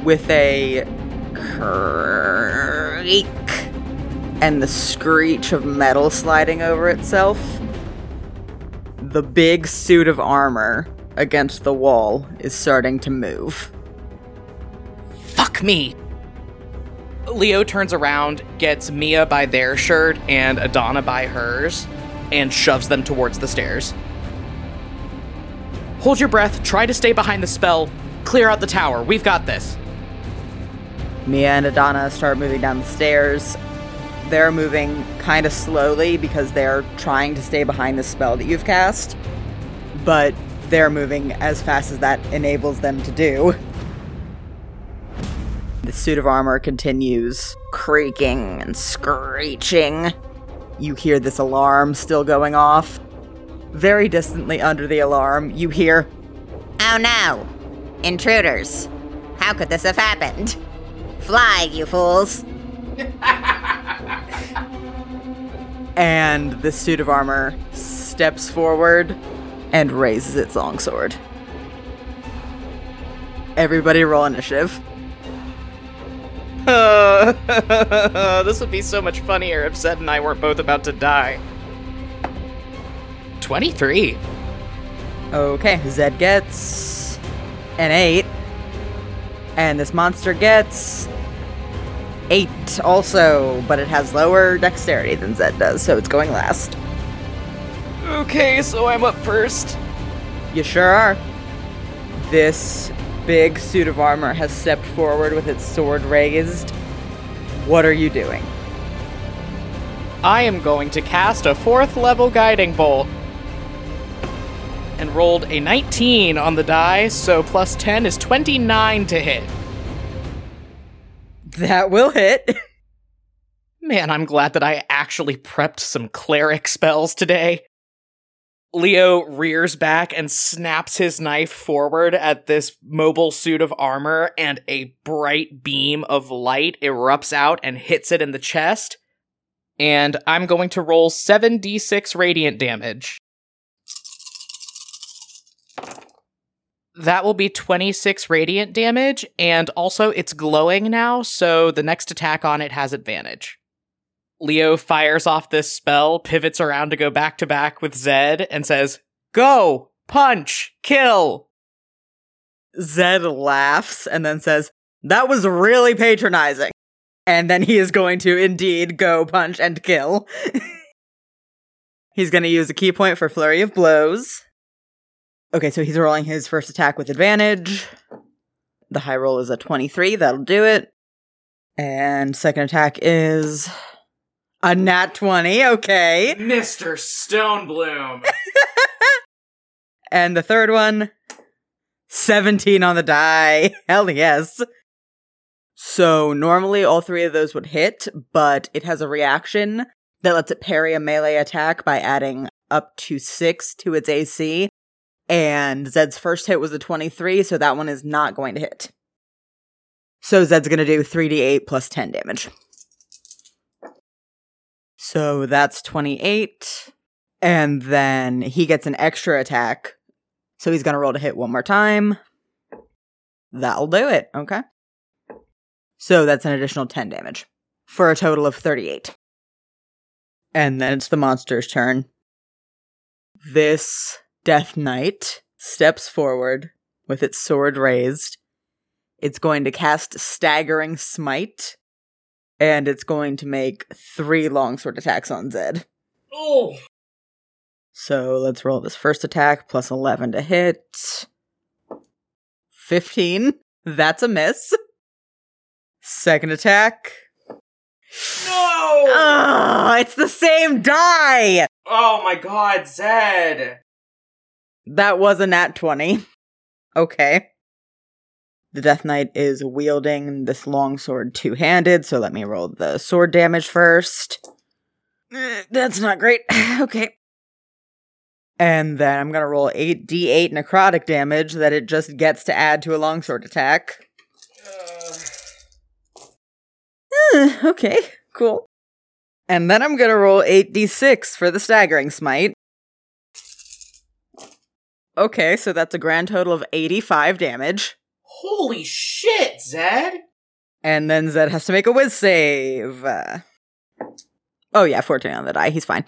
with a creak and the screech of metal sliding over itself. The big suit of armor against the wall is starting to move. Fuck! Me. Leo turns around, gets Mia by their shirt and Adana by hers, and shoves them towards the stairs. Hold your breath, try to stay behind the spell, clear out the tower. We've got this. Mia and Adana start moving down the stairs. They're moving kind of slowly because they're trying to stay behind the spell that you've cast, but they're moving as fast as that enables them to do. The suit of armor continues creaking and screeching. You hear this alarm still going off. Very distantly under the alarm, you hear, Oh no! Intruders! How could this have happened? Fly, you fools! and the suit of armor steps forward and raises its longsword. Everybody roll initiative. this would be so much funnier if Zed and I weren't both about to die. 23. Okay, Zed gets an 8. And this monster gets 8 also, but it has lower dexterity than Zed does, so it's going last. Okay, so I'm up first. You sure are. This big suit of armor has stepped forward with its sword raised. What are you doing? I am going to cast a fourth level guiding bolt. And rolled a 19 on the die, so plus 10 is 29 to hit. That will hit. Man, I'm glad that I actually prepped some cleric spells today. Leo rears back and snaps his knife forward at this mobile suit of armor, and a bright beam of light erupts out and hits it in the chest. And I'm going to roll 7d6 radiant damage. That will be 26 radiant damage, and also it's glowing now, so the next attack on it has advantage. Leo fires off this spell, pivots around to go back to back with Zed, and says, Go! Punch! Kill! Zed laughs and then says, That was really patronizing. And then he is going to indeed go punch and kill. he's going to use a ki point for Flurry of Blows. Okay, so he's rolling his first attack with advantage. The high roll is a 23, that'll do it. And second attack is a nat 20, okay. Mr. Stonebloom! And the third one, 17 on the die. Hell yes. So normally all three of those would hit, but it has a reaction that lets it parry a melee attack by adding up to six to its AC. And Zed's first hit was a 23, so that one is not going to hit. So Zed's going to do 3d8 plus 10 damage. So that's 28. And then he gets an extra attack. So he's going to roll to hit one more time. That'll do it. Okay. So that's an additional 10 damage for a total of 38. And then it's the monster's turn. This Death Knight steps forward with its sword raised. It's going to cast Staggering Smite, and it's going to make three longsword attacks on Zed. oh! So let's roll this first attack plus 11 to hit. 15. That's a miss. Second attack. No! Oh, it's the same die! Oh my god, Zed! That was a nat 20. Okay. The Death Knight is wielding this long sword two handed, so let me roll the sword damage first. Eh, That's not great. okay. And then I'm gonna roll 8d8 necrotic damage that it just gets to add to a longsword attack. Eh, okay, cool. And then I'm gonna roll 8d6 for the staggering smite. Okay, so that's a grand total of 85 damage. Holy shit, Zed! And then Zed has to make a whiz save. Oh, yeah, 14 on the die. He's fine.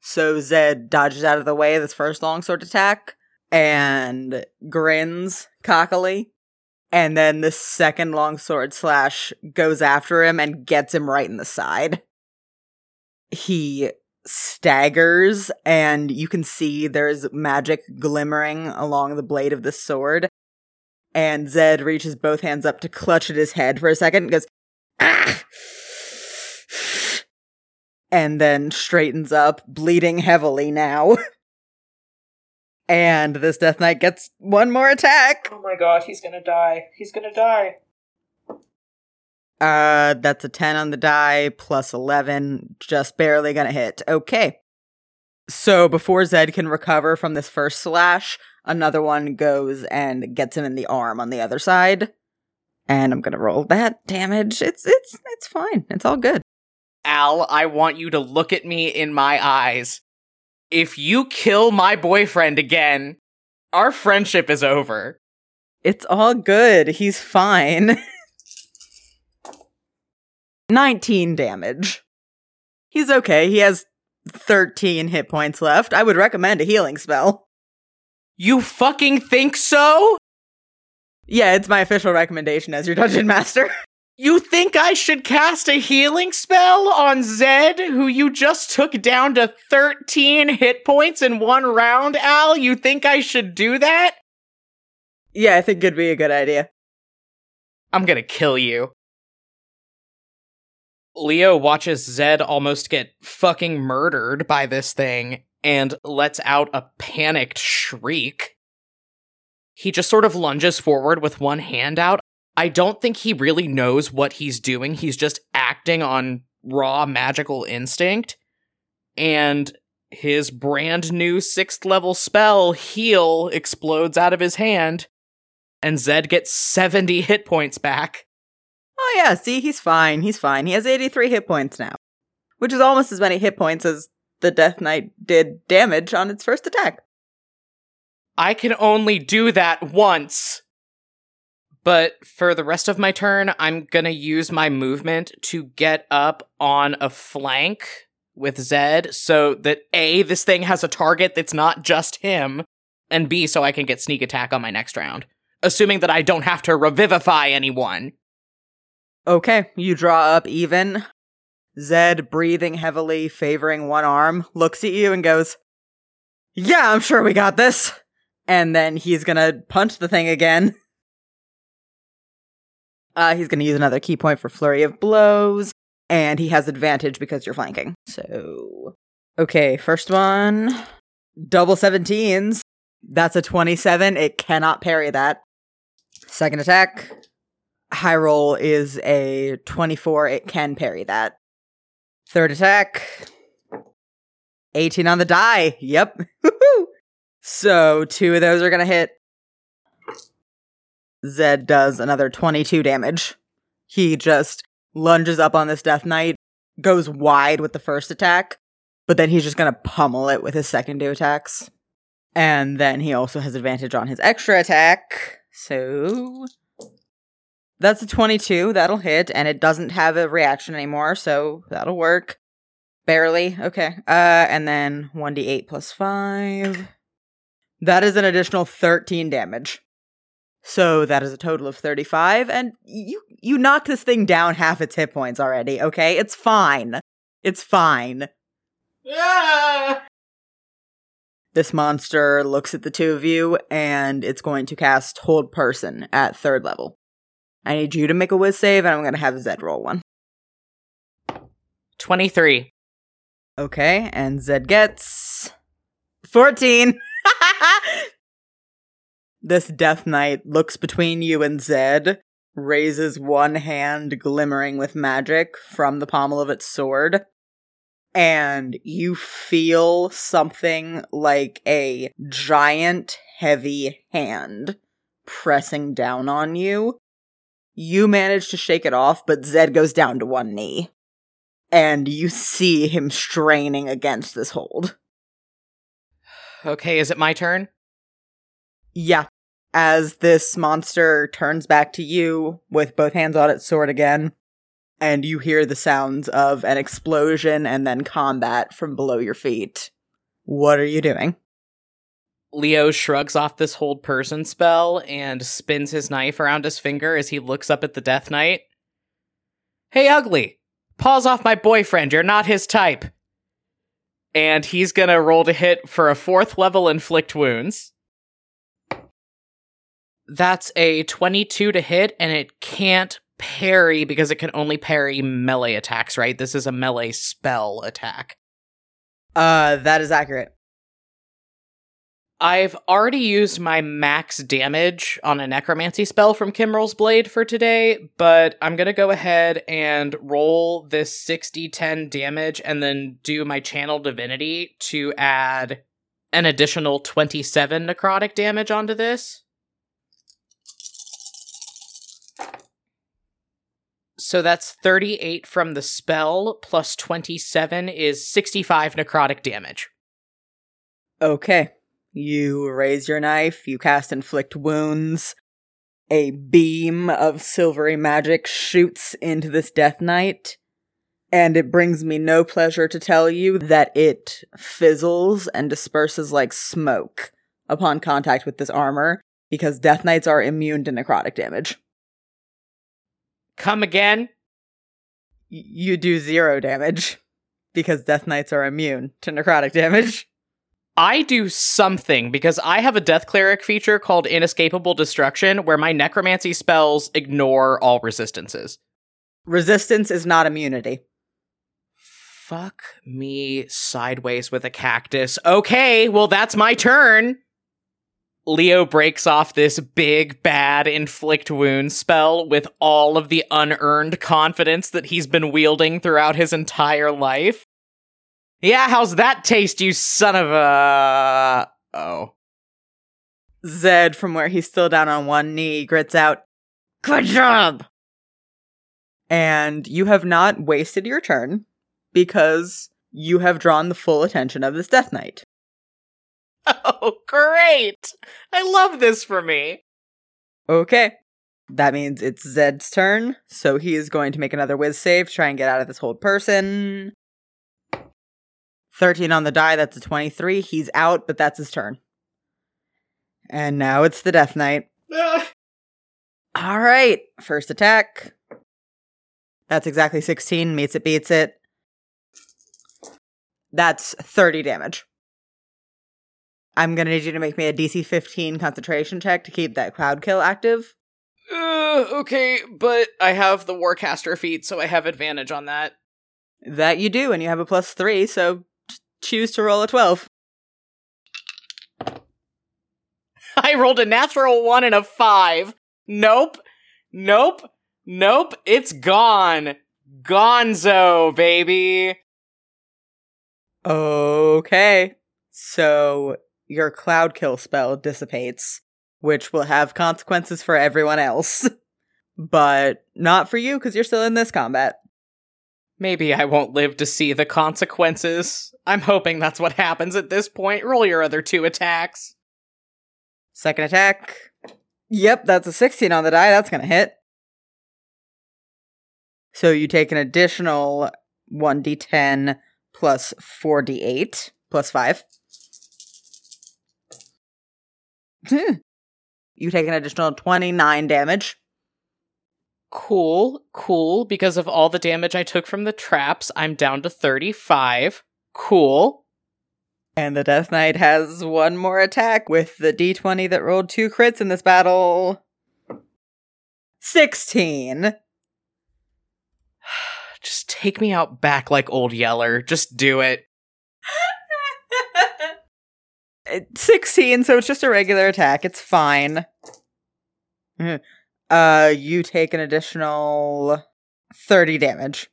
So Zed dodges out of the way of this first longsword attack and grins cockily And then the second longsword slash goes after him and gets him right in the side. He staggers, and you can see there's magic glimmering along the blade of the sword. And Zed reaches both hands up to clutch at his head for a second and goes, ah! And then straightens up, bleeding heavily now. and this Death Knight gets one more attack. Oh my god, he's gonna die. He's gonna die. Uh, that's a 10 on the die, plus 11, just barely gonna hit. Okay. So before Zed can recover from this first slash, another one goes and gets him in the arm on the other side. And I'm gonna roll that damage. It's it's it's fine. It's all good. Al, I want you to look at me in my eyes. If you kill my boyfriend again, our friendship is over. It's all good. He's fine. 19 damage. He's okay. He has 13 hit points left. I would recommend a healing spell. You fucking think so? Yeah, it's my official recommendation as your dungeon master. You think I should cast a healing spell on Zed, who you just took down to 13 hit points in one round, Al? You think I should do that? yeah, I think it'd be a good idea. I'm gonna kill you. Leo watches Zed almost get fucking murdered by this thing and lets out a panicked shriek. He just sort of lunges forward with one hand out. I don't think he really knows what he's doing. He's just acting on raw magical instinct. And his brand new sixth level spell, Heal, explodes out of his hand. And Zed gets 70 hit points back. Oh, yeah, see, he's fine. He's fine. He has 83 hit points now, which is almost as many hit points as the Death Knight did damage on its first attack. I can only do that once. But for the rest of my turn, I'm gonna use my movement to get up on a flank with Zed so that A, this thing has a target that's not just him, and B, so I can get sneak attack on my next round. Assuming that I don't have to revivify anyone. Okay, you draw up even. Zed, breathing heavily, favoring one arm, looks at you and goes, Yeah, I'm sure we got this. And then he's gonna punch the thing again. Uh, he's gonna use another ki point for flurry of blows, and he has advantage because you're flanking. So, okay, first one, double 17s. That's a 27. It cannot parry that. Second attack, high roll is a 24. It can parry that. Third attack, 18 on the die. Yep. so two of those are going to hit. Zed does another 22 damage. He just lunges up on this Death Knight, goes wide with the first attack, but then he's just going to pummel it with his second two attacks. And then he also has advantage on his extra attack. So that's a 22. That'll hit, and it doesn't have a reaction anymore, so that'll work. Barely. Okay. Uh, and then 1d8 plus 5. That is an additional 13 damage. So that is a total of 35, and you you knocked this thing down half its hit points already, okay? It's fine. It's fine. This monster looks at the two of you, and it's going to cast Hold Person at third level. I need you to make a whiz save, and I'm going to have Zed roll one. 23. Okay, and Zed gets 14. this Death Knight looks between you and Zed, raises one hand glimmering with magic from the pommel of its sword, and you feel something like a giant, heavy hand pressing down on you. You manage to shake it off, but Zed goes down to one knee. And you see him straining against this hold. Okay, is it my turn? Yeah. As this monster turns back to you with both hands on its sword again, and you hear the sounds of an explosion and then combat from below your feet. What are you doing? Leo shrugs off this hold person spell and spins his knife around his finger as he looks up at the Death Knight. Hey, ugly! Paws off my boyfriend, you're not his type! And he's gonna roll to hit for a fourth level inflict wounds. That's a 22 to hit, and it can't parry because it can only parry melee attacks, right? This is a melee spell attack. Uh, that is accurate. I've already used my max damage on a necromancy spell from Kimrel's Blade for today, but I'm going to go ahead and roll this 60 10 damage and then do my channel divinity to add an additional 27 necrotic damage onto this. So that's 38 from the spell plus 27 is 65 necrotic damage. Okay. You raise your knife, you cast inflict wounds. A beam of silvery magic shoots into this death knight, and it brings me no pleasure to tell you that it fizzles and disperses like smoke upon contact with this armor, because death knights are immune to necrotic damage. Come again? Y- you do zero damage, because death knights are immune to necrotic damage. I do something because I have a death cleric feature called inescapable destruction where my necromancy spells ignore all resistances. Resistance is not immunity. Fuck me sideways with a cactus. Okay, well, that's my turn. Leo breaks off this big, bad inflict wound spell with all of the unearned confidence that he's been wielding throughout his entire life. Yeah, how's that taste, you son of a. Oh. Zed, from where he's still down on one knee, grits out, Good job! And you have not wasted your turn because you have drawn the full attention of this Death Knight. Oh, great! I love this for me. Okay. That means it's Zed's turn, so he is going to make another whiz save to try and get out of this hold person. 13 on the die, that's a 23. He's out, but that's his turn. And now it's the Death Knight. All right, first attack. That's exactly 16, meets it, beats it. That's 30 damage. I'm gonna need you to make me a DC 15 concentration check to keep that cloud kill active. Uh, okay, but I have the Warcaster feat, so I have advantage on that. That you do, and you have a plus three, so choose to roll a 12. I rolled a natural one and a five. Nope. Nope. Nope. It's gone. Gonzo, baby. Okay. So your cloud kill spell dissipates, which will have consequences for everyone else. but not for you, because you're still in this combat. Maybe I won't live to see the consequences. I'm hoping that's what happens at this point. Roll your other two attacks. Second attack. Yep, that's a 16 on the die. That's going to hit. So you take an additional 1d10 plus 4d8 plus 5. Hmm. you take an additional 29 damage. Cool, cool. Because of all the damage I took from the traps, I'm down to 35. Cool. And the Death Knight has one more attack with the d20 that rolled two crits in this battle. 16. Just take me out back like old Yeller. Just do it. 16, so it's just a regular attack. It's fine. Uh, you take an additional 30 damage.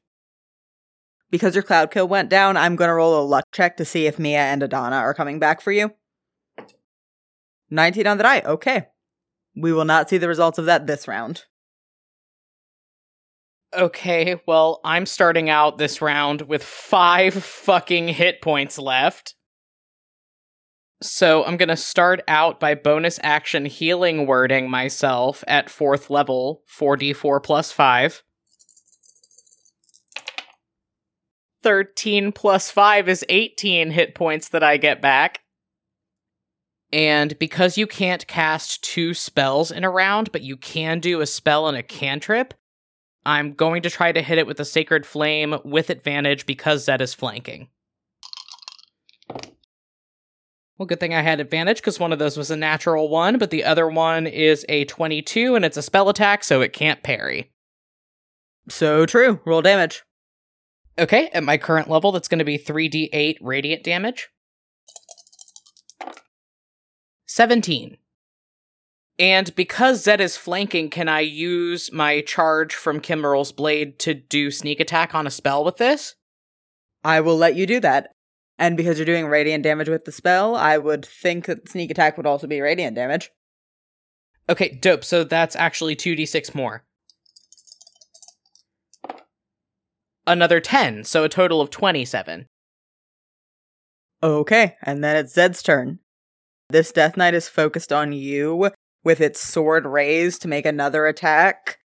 Because your cloud kill went down, I'm gonna roll a luck check to see if Mia and Adana are coming back for you. 19 on the die. Okay. We will not see the results of that this round. Okay, well, I'm starting out this round with five fucking hit points left. So I'm gonna start out by bonus action healing wording myself at fourth level, 4d4 plus 5. 13 plus 5 is 18 hit points that I get back. And because you can't cast two spells in a round, but you can do a spell and a cantrip, I'm going to try to hit it with a Sacred Flame with advantage because Zed is flanking. Well, good thing I had advantage because one of those was a natural one, but the other one is a 22 and it's a spell attack, so it can't parry. So true. Roll damage. Okay, at my current level, that's going to be 3d8 radiant damage. 17. And because Zed is flanking, can I use my charge from Kimmerl's blade to do sneak attack on a spell with this? I will let you do that. And because you're doing radiant damage with the spell, I would think that sneak attack would also be radiant damage. Okay, dope. So that's actually 2d6 more. Another 10, so a total of 27. Okay, and then it's Zed's turn. This Death Knight is focused on you with its sword raised to make another attack.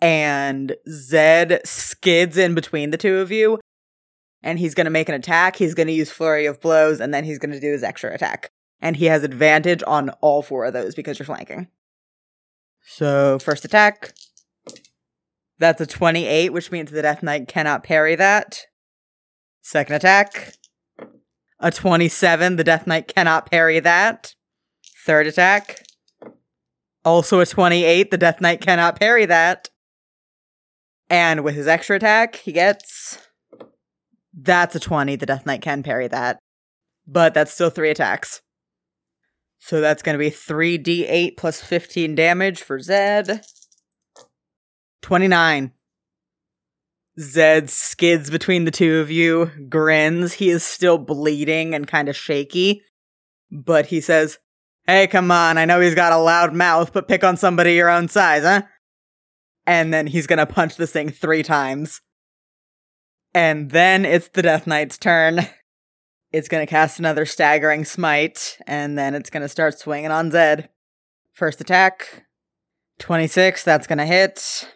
And Zed skids in between the two of you. And he's going to make an attack. He's going to use Flurry of Blows, and then he's going to do his extra attack. And he has advantage on all four of those because you're flanking. So, first attack. That's a 28, which means the Death Knight cannot parry that. Second attack. A 27, the Death Knight cannot parry that. Third attack. Also a 28, the Death Knight cannot parry that. And with his extra attack, he gets. That's a 20, the Death Knight can parry that. But that's still three attacks. So that's going to be 3d8 plus 15 damage for Zed. 29. Zed skids between the two of you, grins. He is still bleeding and kind of shaky. But he says, Hey, come on, I know he's got a loud mouth, but pick on somebody your own size, huh? And then he's gonna punch this thing three times. And then it's the Death Knight's turn. It's gonna cast another staggering smite, and then it's gonna start swinging on Zed. First attack 26, that's gonna hit.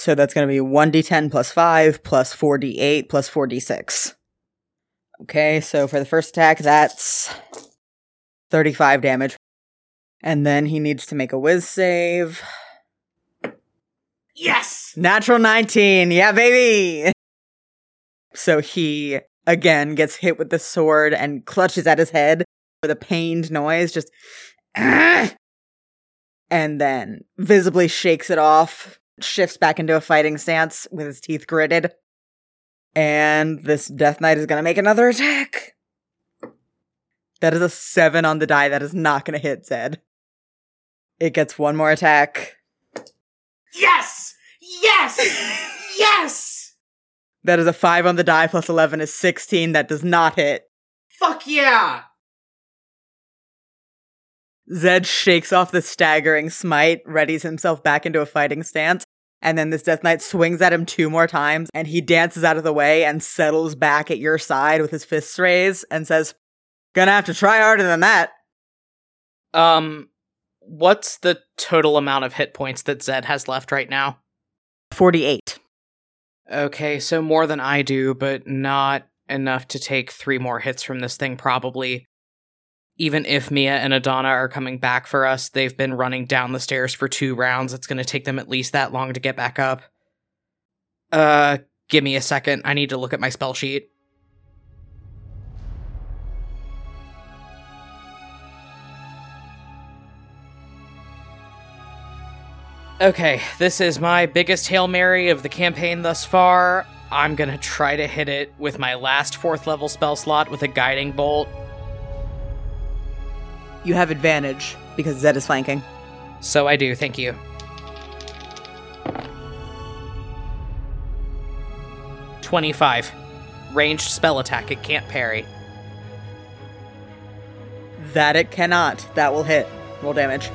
So that's going to be 1d10 plus 5 plus 4d8 plus 4d6. Okay, so for the first attack, that's 35 damage. And then he needs to make a whiz save. Yes! Natural 19. Yeah, baby! So he, again, gets hit with the sword and clutches at his head with a pained noise, just. "Ah!" And then visibly shakes it off, shifts back into a fighting stance with his teeth gritted. And this Death Knight is going to make another attack. That is a seven on the die. That is not going to hit Zed. It gets one more attack. Yes! Yes! yes! That is a five on the die plus 11 is 16. That does not hit. Fuck yeah! Zed shakes off the staggering smite, readies himself back into a fighting stance, and then this Death Knight swings at him two more times, and he dances out of the way and settles back at your side with his fists raised and says, Gonna have to try harder than that. Um, what's the total amount of hit points that Zed has left right now? 48. Okay, so more than I do, but not enough to take three more hits from this thing, probably. Even if Mia and Adana are coming back for us, they've been running down the stairs for two rounds. It's gonna take them at least that long to get back up. Uh, give me a second. I need to look at my spell sheet. Okay, this is my biggest Hail Mary of the campaign thus far. I'm gonna try to hit it with my last fourth level spell slot with a guiding bolt. You have advantage because Zed is flanking. So I do, thank you. Twenty-five. Ranged spell attack, it can't parry. That it cannot. That will hit. Roll damage.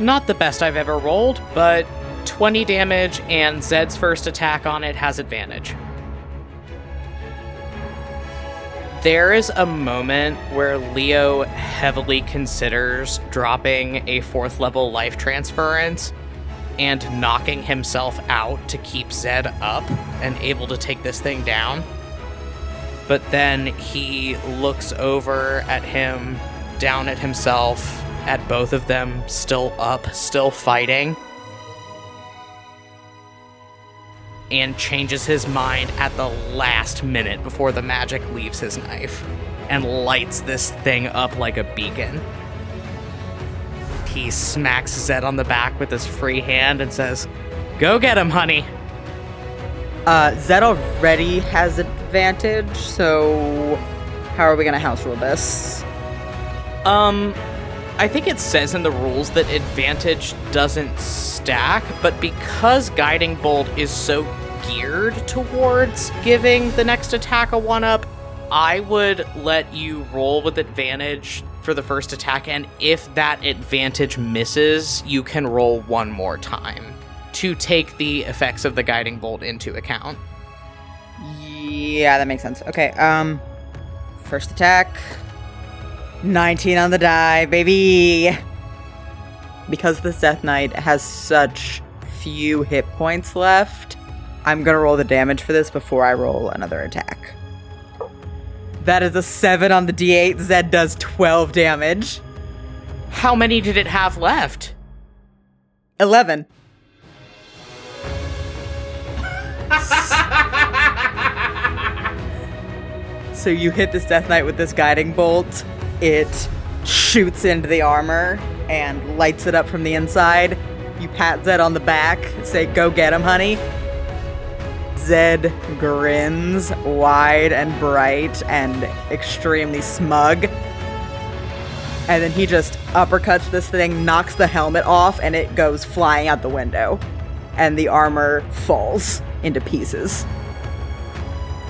Not the best I've ever rolled, but 20 damage and Zed's first attack on it has advantage. There is a moment where Leo heavily considers dropping a fourth level life transference and knocking himself out to keep Zed up and able to take this thing down. But then he looks over at him, down at himself, at both of them, still up, still fighting. And changes his mind at the last minute before the magic leaves his knife and lights this thing up like a beacon. He smacks Zed on the back with his free hand and says, Go get him, honey. Uh, Zed already has advantage, so how are we gonna house rule this? Um, I think it says in the rules that advantage doesn't stack, but because Guiding Bolt is so geared towards giving the next attack a one up, I would let you roll with advantage for the first attack, and if that advantage misses, you can roll one more time to take the effects of the guiding bolt into account. Yeah, that makes sense. Okay, um, first attack. 19 on the die, baby! Because this Death Knight has such few hit points left, I'm gonna roll the damage for this before I roll another attack. That is a 7 on the d8. Zed does 12 damage. How many did it have left? 11. so you hit this Death Knight with this guiding bolt. It shoots into the armor and lights it up from the inside. You pat Zed on the back, say, Go get him, honey. Zed grins wide and bright and extremely smug. And then he just uppercuts this thing, knocks the helmet off, and it goes flying out the window. And the armor falls into pieces.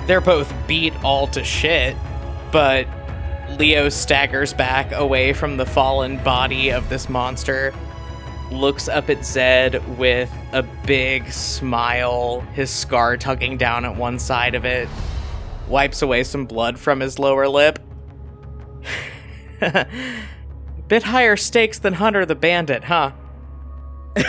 They're both beat all to shit, but Leo staggers back away from the fallen body of this monster, looks up at Zed with a big smile, his scar tugging down at one side of it, wipes away some blood from his lower lip. Bit higher stakes than Hunter the Bandit, huh?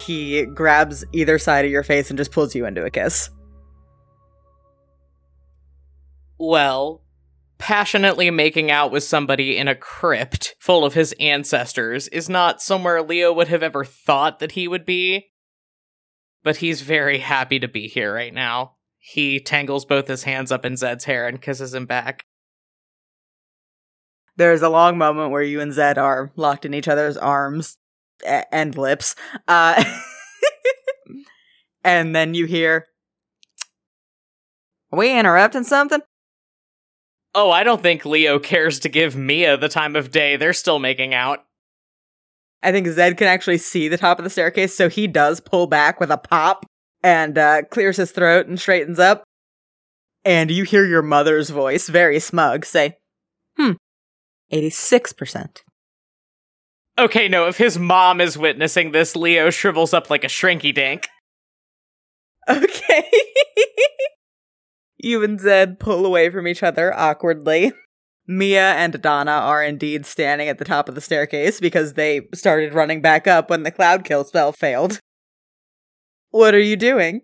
he grabs either side of your face and just pulls you into a kiss. Well, passionately making out with somebody in a crypt full of his ancestors is not somewhere Leo would have ever thought that he would be. But he's very happy to be here right now. He tangles both his hands up in Zed's hair and kisses him back. There's a long moment where you and Zed are locked in each other's arms and lips. Uh, and then you hear, Are we interrupting something? Oh, I don't think Leo cares to give Mia the time of day. They're still making out. I think Zed can actually see the top of the staircase, so he does pull back with a pop and uh, clears his throat and straightens up. And you hear your mother's voice, very smug, say, Hmm, 86%. Okay, no, if his mom is witnessing this, Leo shrivels up like a shrinky dink. Okay. you and Zed pull away from each other awkwardly. Mia and Donna are indeed standing at the top of the staircase because they started running back up when the cloud kill spell failed. What are you doing?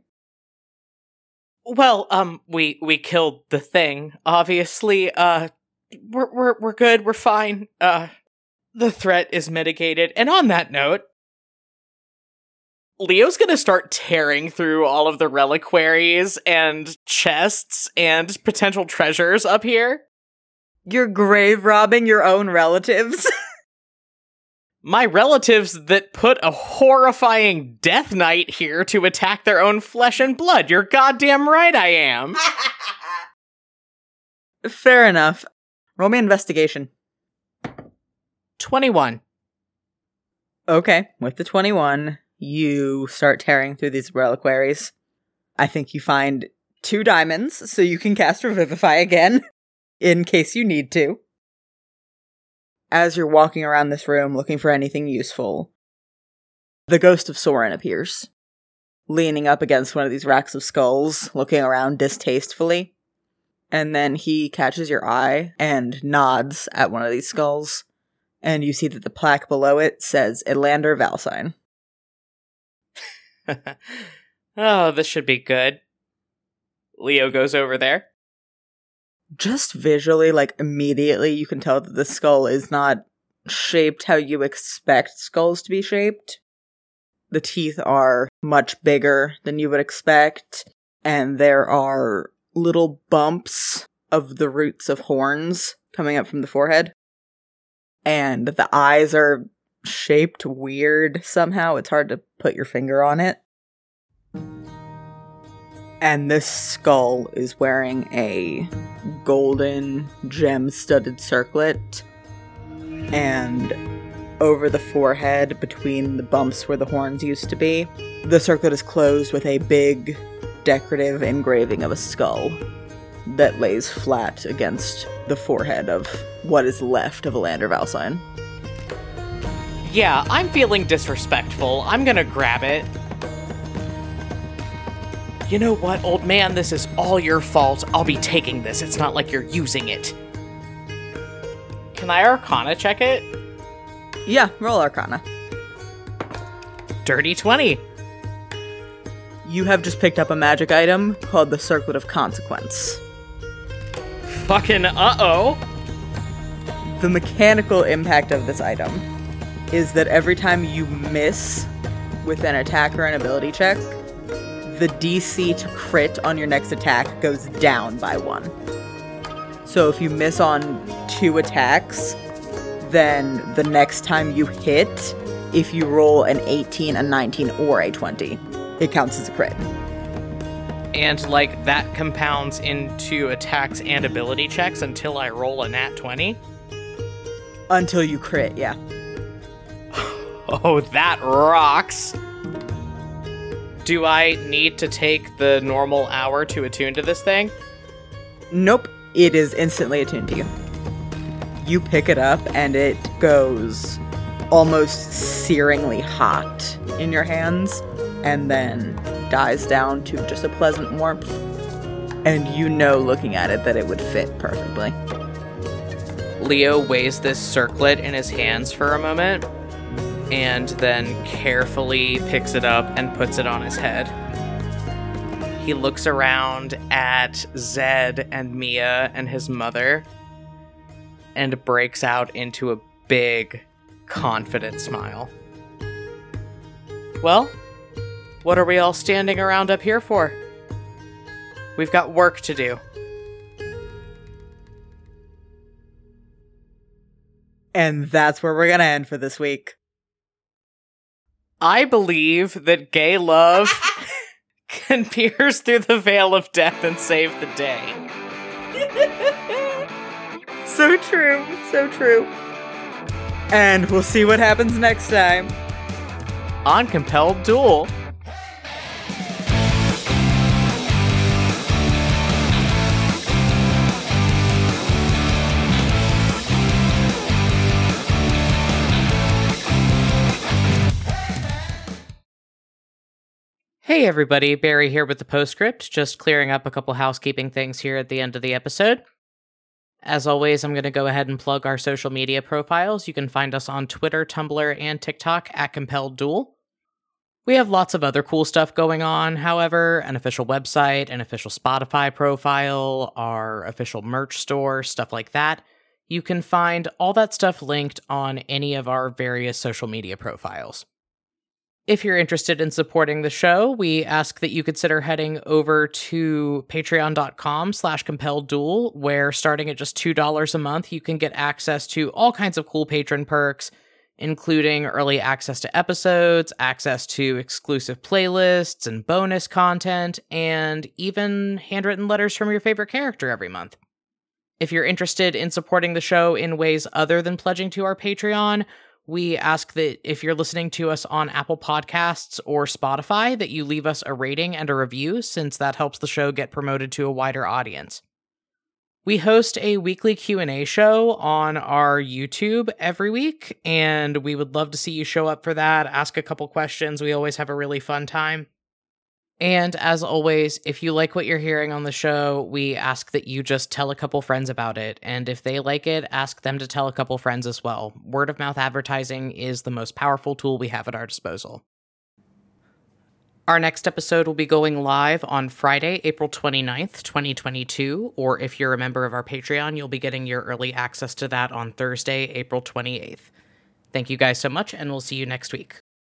Well, um, we we killed the thing. Obviously, uh, we're we're we're good. We're fine. Uh, the threat is mitigated. And on that note, Leo's gonna start tearing through all of the reliquaries and chests and potential treasures up here. You're grave robbing your own relatives? My relatives that put a horrifying death knight here to attack their own flesh and blood. You're goddamn right I am. Fair enough. Roll me investigation. 21. Okay, with the 21, you start tearing through these reliquaries. I think you find two diamonds, so you can cast Revivify again, in case you need to. As you're walking around this room looking for anything useful, the ghost of Soren appears, leaning up against one of these racks of skulls, looking around distastefully. And then he catches your eye and nods at one of these skulls and you see that the plaque below it says Elander Valsine. oh, this should be good. Leo goes over there. Just visually, like immediately, you can tell that the skull is not shaped how you expect skulls to be shaped. The teeth are much bigger than you would expect, and there are little bumps of the roots of horns coming up from the forehead. And the eyes are shaped weird somehow. It's hard to put your finger on it. And this skull is wearing a golden gem studded circlet. And over the forehead, between the bumps where the horns used to be, the circlet is closed with a big decorative engraving of a skull that lays flat against the forehead of what is left of Elander Valsine. Yeah, I'm feeling disrespectful. I'm gonna grab it. You know what, old man? This is all your fault. I'll be taking this. It's not like you're using it. Can I arcana check it? Yeah, roll Arcana. Dirty 20. You have just picked up a magic item called the Circlet of Consequence. Fucking uh oh. The mechanical impact of this item is that every time you miss with an attack or an ability check, the DC to crit on your next attack goes down by one. So if you miss on two attacks, then the next time you hit, if you roll an 18, a 19, or a 20, it counts as a crit. And like that compounds into attacks and ability checks until I roll a nat 20. Until you crit, yeah. Oh, that rocks. Do I need to take the normal hour to attune to this thing? Nope, it is instantly attuned to you. You pick it up and it goes almost searingly hot in your hands and then dies down to just a pleasant warmth. And you know, looking at it, that it would fit perfectly. Leo weighs this circlet in his hands for a moment and then carefully picks it up and puts it on his head. He looks around at Zed and Mia and his mother and breaks out into a big, confident smile. Well, what are we all standing around up here for? We've got work to do. And that's where we're gonna end for this week. I believe that gay love can pierce through the veil of death and save the day. So true, so true. And we'll see what happens next time. On Compelled Duel. Hey everybody, Barry here with the postscript, just clearing up a couple housekeeping things here at the end of the episode. As always, I'm going to go ahead and plug our social media profiles. You can find us on Twitter, Tumblr, and TikTok at Compelled Duel. We have lots of other cool stuff going on, however, an official website, an official Spotify profile, our official merch store, stuff like that. You can find all that stuff linked on any of our various social media profiles. If you're interested in supporting the show, we ask that you consider heading over to patreon.com slash compelled duel, where starting at just $2 a month, you can get access to all kinds of cool patron perks, including early access to episodes, access to exclusive playlists and bonus content, and even handwritten letters from your favorite character every month. If you're interested in supporting the show in ways other than pledging to our Patreon, we ask that if you're listening to us on Apple Podcasts or Spotify that you leave us a rating and a review since that helps the show get promoted to a wider audience. We host a weekly Q&A show on our YouTube every week and we would love to see you show up for that, ask a couple questions. We always have a really fun time. And as always, if you like what you're hearing on the show, we ask that you just tell a couple friends about it. And if they like it, ask them to tell a couple friends as well. Word of mouth advertising is the most powerful tool we have at our disposal. Our next episode will be going live on Friday, April 29th, 2022. Or if you're a member of our Patreon, you'll be getting your early access to that on Thursday, April 28th. Thank you guys so much, and we'll see you next week.